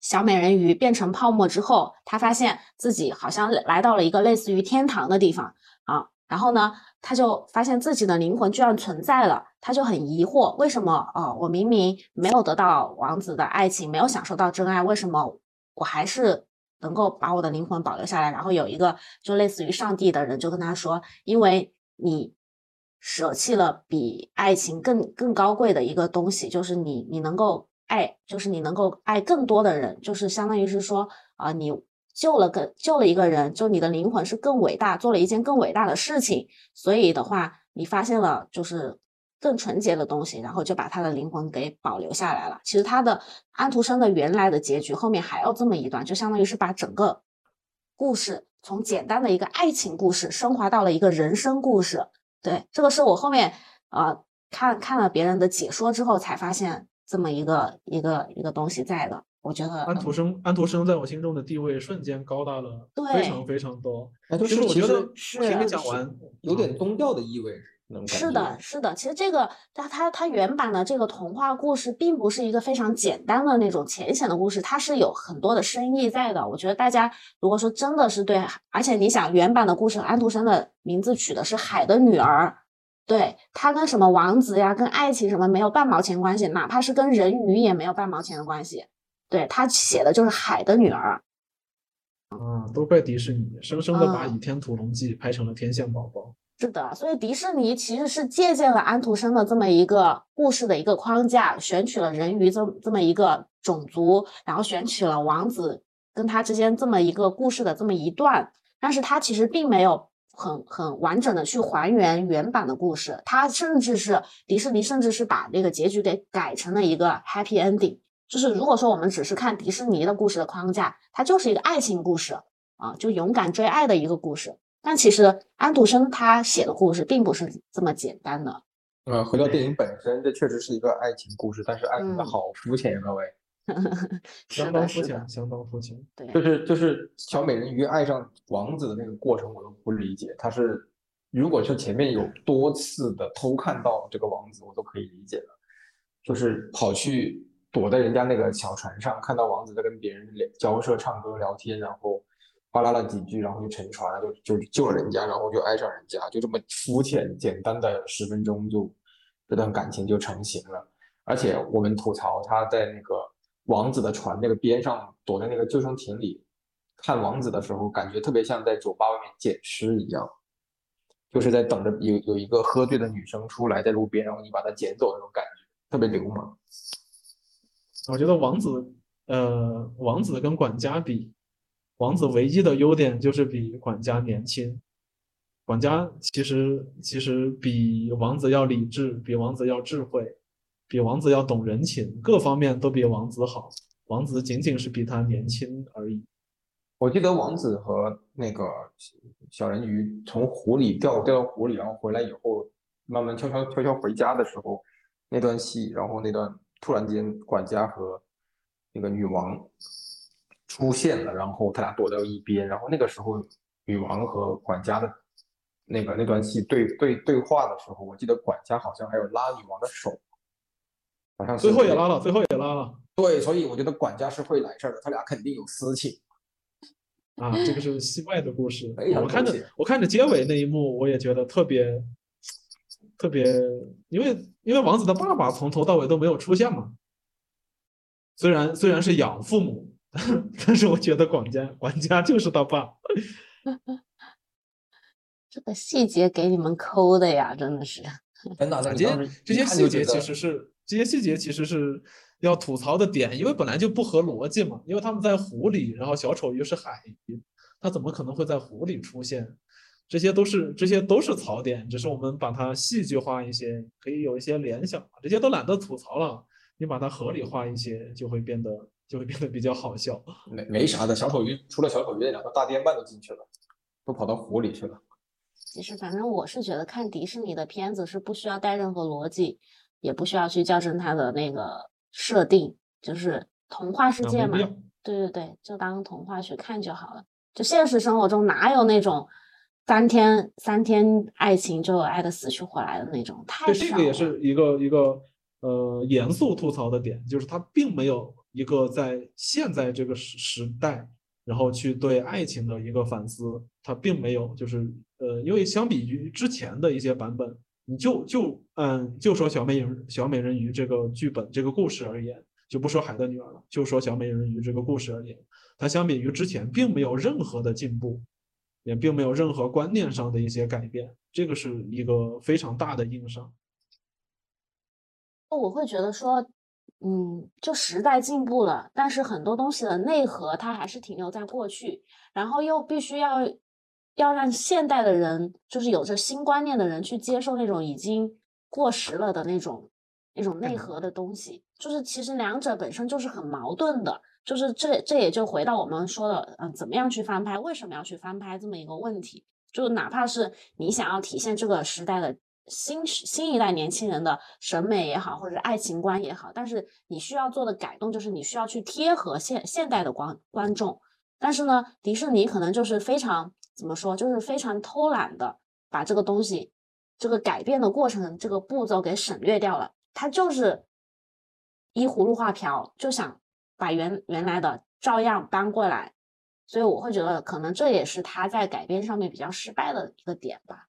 小美人鱼变成泡沫之后，他发现自己好像来到了一个类似于天堂的地方啊，然后呢？他就发现自己的灵魂居然存在了，他就很疑惑，为什么啊？我明明没有得到王子的爱情，没有享受到真爱，为什么我还是能够把我的灵魂保留下来？然后有一个就类似于上帝的人就跟他说，因为你舍弃了比爱情更更高贵的一个东西，就是你你能够爱，就是你能够爱更多的人，就是相当于是说啊你。救了个救了一个人，就你的灵魂是更伟大，做了一件更伟大的事情，所以的话，你发现了就是更纯洁的东西，然后就把他的灵魂给保留下来了。其实他的安徒生的原来的结局后面还有这么一段，就相当于是把整个故事从简单的一个爱情故事升华到了一个人生故事。对，这个是我后面呃看看了别人的解说之后才发现这么一个一个一个东西在的。我觉得安徒生，安徒生在我心中的地位瞬间高大了非常非常多。其实我觉得前面讲完有点宗教的意味，那种感是的，是的。其实这个它它它原版的这个童话故事，并不是一个非常简单的那种浅显的故事，它是有很多的深意在的。我觉得大家如果说真的是对，而且你想原版的故事，安徒生的名字取的是《海的女儿》，对，它跟什么王子呀、跟爱情什么没有半毛钱关系，哪怕是跟人鱼也没有半毛钱的关系。对，他写的就是海的女儿。啊，都怪迪士尼，生生的把《嗯倚天屠龙记》拍成了天线宝宝。是的，所以迪士尼其实是借鉴了安徒生的这么一个故事的一个框架，选取了人鱼这这么一个种族，然后选取了王子跟他之间这么一个故事的这么一段，但是他其实并没有很很完整的去还原原版的故事，他甚至是迪士尼甚至是把那个结局给改成了一个 happy ending。就是如果说我们只是看迪士尼的故事的框架，它就是一个爱情故事啊，就勇敢追爱的一个故事。但其实安徒生他写的故事并不是这么简单的。呃，回到电影本身，这确实是一个爱情故事，但是爱情的嗯好肤浅呀，各位。<laughs> 是相当肤浅，，相当肤浅。对，就是就是小美人鱼爱上王子的那个过程，我都不理解。他是如果是前面有多次的偷看到这个王子，我都可以理解的。就是跑去躲在人家那个小船上，看到王子在跟别人聊交涉、唱歌、聊天，然后哗啦了几句，然后就沉船了，就就救了人家，然后就爱上人家，就这么肤浅简单的十分钟就这段感情就成型了。而且我们吐槽他在那个王子的船那个边上躲在那个救生艇里看王子的时候，感觉特别像在酒吧外面捡尸一样，就是在等着有有一个喝醉的女生出来在路边，然后你把她捡走那种感觉，特别流氓。我觉得王子，呃，王子跟管家比，王子唯一的优点就是比管家年轻。管家其实其实比王子要理智，比王子要智慧，比王子要懂人情，各方面都比王子好。王子仅仅是比他年轻而已。我记得王子和那个小人鱼从湖里掉掉到湖里，然后回来以后，慢慢悄悄悄悄回家的时候，那段戏，然后那段突然间管家和那个女王出现了，然后他俩躲到一边，然后那个时候女王和管家的那个那段戏对对对话的时候，我记得管家好像还有拉女王的手，好像最后也拉了，最后也拉了对，所以我觉得管家是会来事儿的，他俩肯定有私情。啊！这个是戏外的故事。非常我看着我看着结尾那一幕，我也觉得特别特别，因为因为王子的爸爸从头到尾都没有出现嘛。虽然虽然是养父母，<laughs> 但是我觉得管家管家就是他爸。<laughs> 这个细节给你们抠的呀，真的是。真的，那啊这些这些细节其实是这些细节其实是要吐槽的点，因为本来就不合逻辑嘛。因为他们在湖里，然后小丑鱼是海鱼，它怎么可能会在湖里出现？这些都是这些都是槽点，只是我们把它戏剧化一些，可以有一些联想，这些都懒得吐槽了。你把它合理化一些，就会变得就会变得比较好笑。没没啥的，小丑鱼除了小丑鱼那两个大电鳗都进去了，都跑到湖里去了。其实，反正我是觉得看迪士尼的片子是不需要带任何逻辑，也不需要去校正它的那个设定，就是童话世界嘛对对对，就当童话去看就好了。就现实生活中哪有那种三天三天爱情就爱的死去活来的那种，太对，这个也是一个一个呃严肃吐槽的点，就是它并没有一个在现在这个时时代，然后去对爱情的一个反思，它并没有就是呃，因为相比于之前的一些版本，你就就嗯就说小美人小美人鱼这个剧本这个故事而言，就不说海的女儿了，就说小美人鱼这个故事而言，它相比于之前并没有任何的进步。也并没有任何观念上的一些改变，这个是一个非常大的硬伤。我会觉得说，嗯，就时代进步了，但是很多东西的内核它还是停留在过去，然后又必须要要让现代的人，就是有着新观念的人去接受那种已经过时了的那种那种内核的东西，就是其实两者本身就是很矛盾的，就是这这也就回到我们说的，嗯，怎么样去翻拍，为什么要去翻拍这么一个问题，就哪怕是你想要体现这个时代的。新新一代年轻人的审美也好，或者爱情观也好，但是你需要做的改动就是你需要去贴合现现代的观观众。但是呢，迪士尼可能就是非常怎么说，就是非常偷懒的把这个东西这个改变的过程这个步骤给省略掉了，他就是依葫芦画瓢，就想把原原来的照样搬过来，所以我会觉得可能这也是他在改编上面比较失败的一个点吧。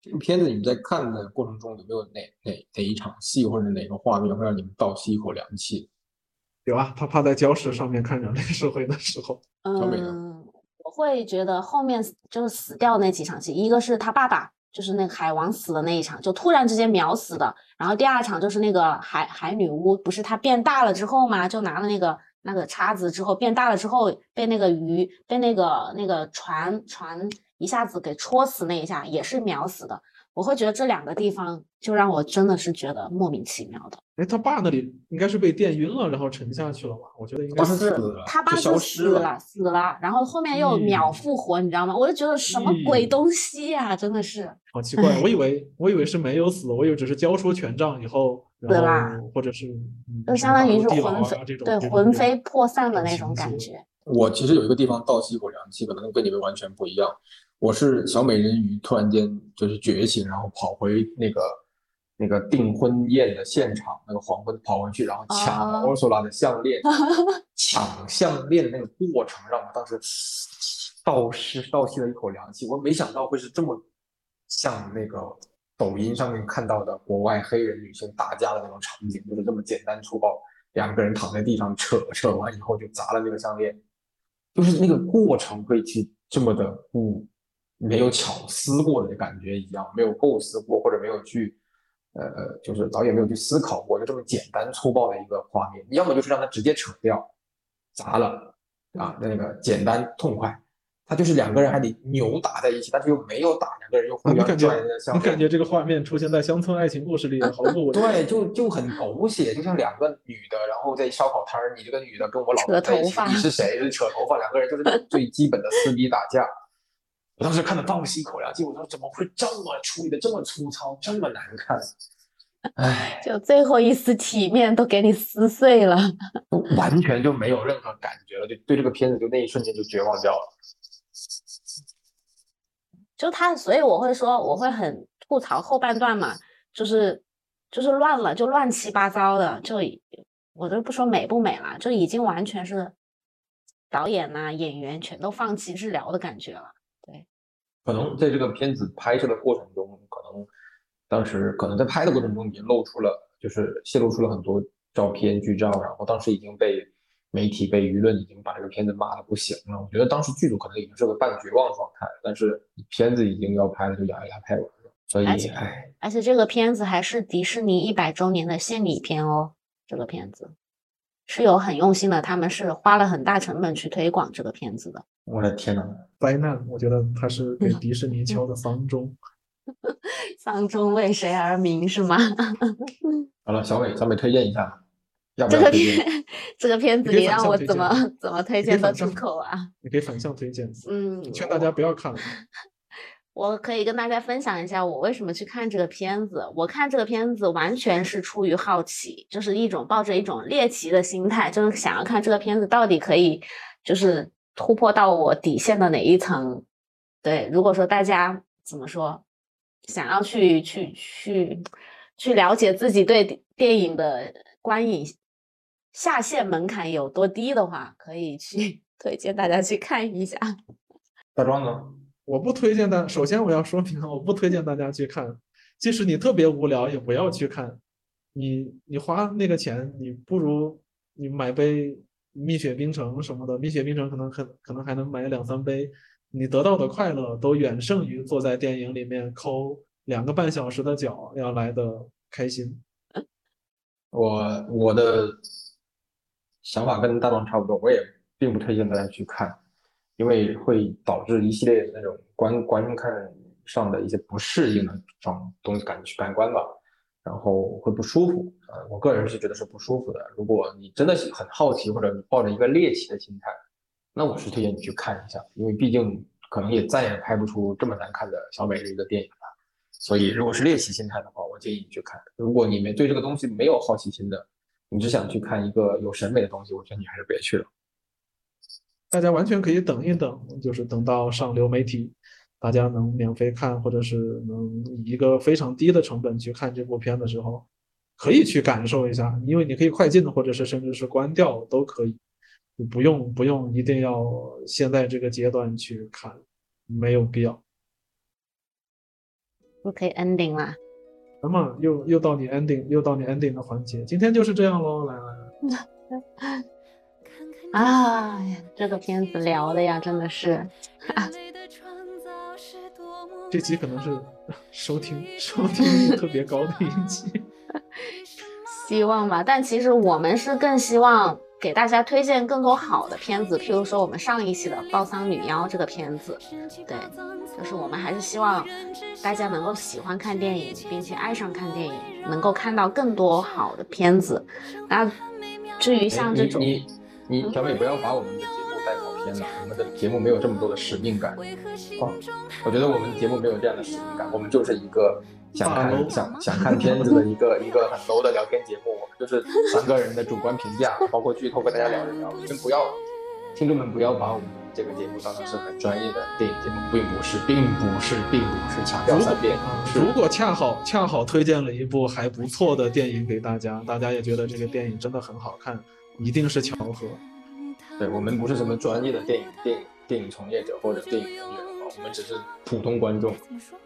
这个片子你们在看的过程中有没有哪哪哪一场戏或者哪个画面会让你们倒吸一口凉气？有啊，他趴在礁石上面看人类社会的时候，小美呢嗯，我会觉得后面就是死掉那几场戏，一个是他爸爸，就是那个海王死的那一场，就突然之间秒死的。然后第二场就是那个海海女巫，不是她变大了之后嘛，就拿了那个那个叉子之后变大了之后，被那个鱼被那个那个船船一下子给戳死那一下，也是秒死的。我会觉得这两个地方就让我真的是觉得莫名其妙的。哎，他爸那里应该是被电晕了，然后沉下去了吧？我觉得应该是死了他爸就是死了了，死了，然后后面又秒嗯复活，你知道吗？我就觉得什么鬼东西呀、真的是。好奇怪，我以为我以为是没有死，我以为只是交出权杖以后，然对啦或者是嗯就相当于是魂飞，对魂飞魄散的那种感觉。我其实有一个地方倒吸一口凉气，可能跟你们完全不一样。我是小美人鱼突然间就是觉醒，然后跑回那个那个订婚宴的现场，那个黄昏跑回去，然后抢了哦 Ursula 的项链，<laughs> 抢项链的那个过程让我当时倒吸倒吸了一口凉气。我没想到会是这么像那个抖音上面看到的国外黑人女性打架的那种场景，就是这么简单粗暴，两个人躺在地上扯，扯完以后就砸了那个项链。就是那个过程可以去这么的不没有巧思过的感觉一样，没有构思过或者没有去呃，就是导演没有去思考过，就这么简单粗暴的一个画面，要么就是让他直接扯掉，砸了啊，那个简单痛快。他就是两个人还得扭打在一起，但是又没有打，两个人又啊互相你感觉拽那个项链。你感觉这个画面出现在乡村爱情故事里毫不违和对，就就很狗血，就像两个女的，然后在烧烤摊儿，你这个女的跟我老扯公在一起，你是谁？就是扯头发，两个人就是最基本的撕逼打架。我当时看的倒吸一口凉气，我说怎么会这么处理的这么粗糙，这么难看？唉，就最后一丝体面都给你撕碎了。<laughs> 完全就没有任何感觉了，就对这个片子就那一瞬间就绝望掉了。就他，所以我会说，我会很吐槽后半段嘛，就是就是乱了，就乱七八糟的，就已我都不说美不美了，就已经完全是导演呐、演员全都放弃治疗的感觉了。可能在这个片子拍摄的过程中，可能当时可能在拍的过程中已经露出了，就是泄露出了很多照片剧照，然后当时已经被媒体、被舆论已经把这个片子骂的不行了。我觉得当时剧组可能已经是个半绝望状态，但是片子已经要拍了，就咬牙拍完了。所以而且，唉，而且这个片子还是迪士尼一百周年的献礼片哦，这个片子是有很用心的，他们是花了很大成本去推广这个片子的。我的天呐！灾难，我觉得他是给嗯迪士尼敲的丧钟。<laughs> 丧钟为谁而鸣是吗？<laughs> 好了，小伟，小伟推荐一下，要不这个？片这个片子你让我怎么怎么推荐得出口啊？<laughs> 你可以反向推荐，嗯，劝大家不要看。我可以跟大家分享一下我为什么去看这个片子。我看这个片子完全是出于好奇，就是一种抱着一种猎奇的心态，就是想要看这个片子到底可以就是突破到我底线的哪一层。对，如果说大家怎么说，想要去去去去了解自己对电影的观影下限门槛有多低的话，可以去 <laughs> 推荐大家去看一下。大壮呢？我不推荐大，首先我要说明，我不推荐大家去看，即使你特别无聊，也不要去看。你你花那个钱，你不如你买杯蜜雪冰城什么的，蜜雪冰城可能可可能还能买两三杯，你得到的快乐都远胜于坐在电影里面抠两个半小时的脚要来的开心。<laughs> 我我的想法跟大壮差不多，我也并不推荐大家去看，因为会导致一系列的那种观观看上的一些不适应的这种东西感感官吧，然后会不舒服、呃我个人是觉得是不舒服的。如果你真的很好奇，或者你抱着一个猎奇的心态，那我是推荐你去看一下，因为毕竟可能也再也拍不出这么难看的小美人鱼的电影了。所以，如果是猎奇心态的话，我建议你去看。如果你们对这个东西没有好奇心的，你只想去看一个有审美的东西，我觉得你还是别去了。大家完全可以等一等，就是等到上流媒体大家能免费看，或者是能以一个非常低的成本去看这部片的时候，可以去感受一下，因为你可以快进，或者是甚至是关掉都可以，不用不用一定要现在这个阶段去看，没有必要。不可以 ending 啦。那么又又到你 ending 又到你 ending 的环节，今天就是这样喽，来来来。<laughs> 啊，这个片子聊的呀，真的是，<laughs> 这集可能是 <laughs> 收听收听率特别高的一集，<laughs> 希望吧。但其实我们是更希望给大家推荐更多好的片子，譬如说我们上一期的《暴桑女妖》这个片子，对，就是我们还是希望大家能够喜欢看电影，并且爱上看电影，能够看到更多好的片子。那至于像这种。你小美不要把我们的节目带跑偏了，我们的节目没有这么多的使命感啊！我觉得我们的节目没有这样的使命感，我们就是一个想看想想看片子的一个一个很 low 的聊天节目，我们就是三个人的主观评价，包括剧透跟大家聊一聊。你们不要，听众们不要把我们这个节目当成是很专业的电影节目，并不是，并不是，并不是强调三遍。如果恰好恰好推荐了一部还不错的电影给大家，大家也觉得这个电影真的很好看。一定是巧合，对我们不是什么专业的电影电影电影从业者或者电影人员啊，我们只是普通观众，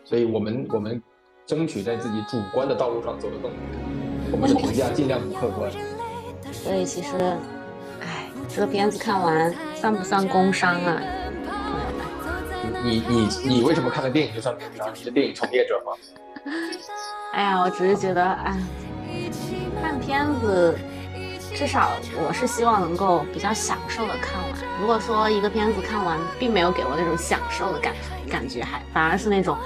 所以我们我们争取在自己主观的道路上走得更远，我们的评价尽量不客观。所以其实，哎，这个片子看完算不算工伤啊？你你你为什么看个电影就算工伤？你是电影从业者吗？<laughs> 哎呀，我只是觉得，哎，看片子。至少我是希望能够比较享受的看完。如果说一个片子看完并没有给我那种享受的感感觉，还反而是那种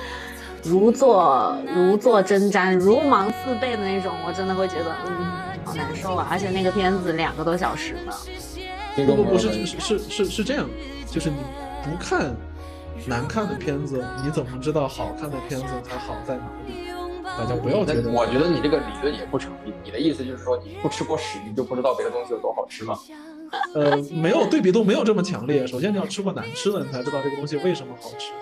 如坐如坐针毡、如芒刺背的那种，我真的会觉得嗯好难受啊！而且那个片子两个多小时呢。不不不是是是是这样，就是你不看难看的片子，你怎么知道好看的片子它好在哪里？大家不要觉得，我觉得你这个理论也不成立。你的意思就是说，你不吃过屎，你就不知道别的东西有多好吃吗？呃，没有对比度没有这么强烈。首先你要吃过难吃的，你才知道这个东西为什么好吃。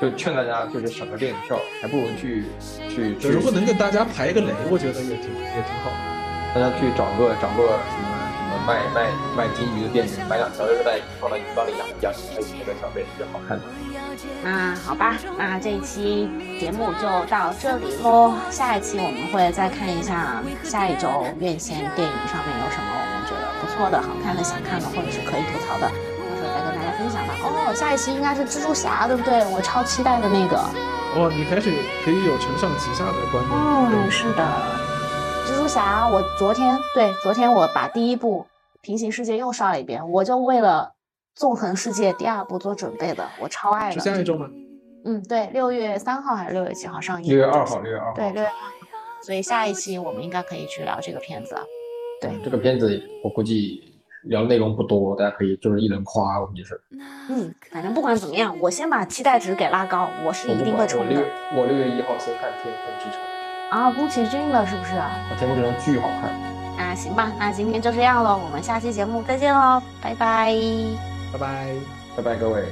就劝大家就是省个电影票，还不如去去。如果能给大家排一个雷，我觉得也挺也挺好的。大家去找个找个什么什么卖卖卖金鱼的店员，买两条热带鱼放到鱼缸里养养，还那个小贝就好看。那好吧，那这一期节目就到这里喽。下一期我们会再看一下下一周院线电影上面有什么我们觉得不错的、好看的、想看的，或者是可以吐槽的，到时候再跟大家分享吧。哦，下一期应该是蜘蛛侠，对不对？我超期待的那个。哦，你开始可以有承上启下的观点。嗯，是的。蜘蛛侠，我昨天对昨天我把第一部平行世界又刷了一遍，我就为了。纵横世界第二部做准备的，我超爱的。是下一周吗？嗯，对，六月三号还是六月几号上映？六月二号，六月二号。对，六月二号。所以下一期我们应该可以去聊这个片子。对，这个片子我估计聊内容不多，大家可以就是一人夸，我们就是。嗯，反正不管怎么样，我先把期待值给拉高，我是一定会冲的。我六月一号先看《天空之城》。啊，宫崎骏的是不是？《天空之城》巨好看。那行吧，那今天就这样喽，我们下期节目再见喽，拜拜。拜拜，拜拜，各位。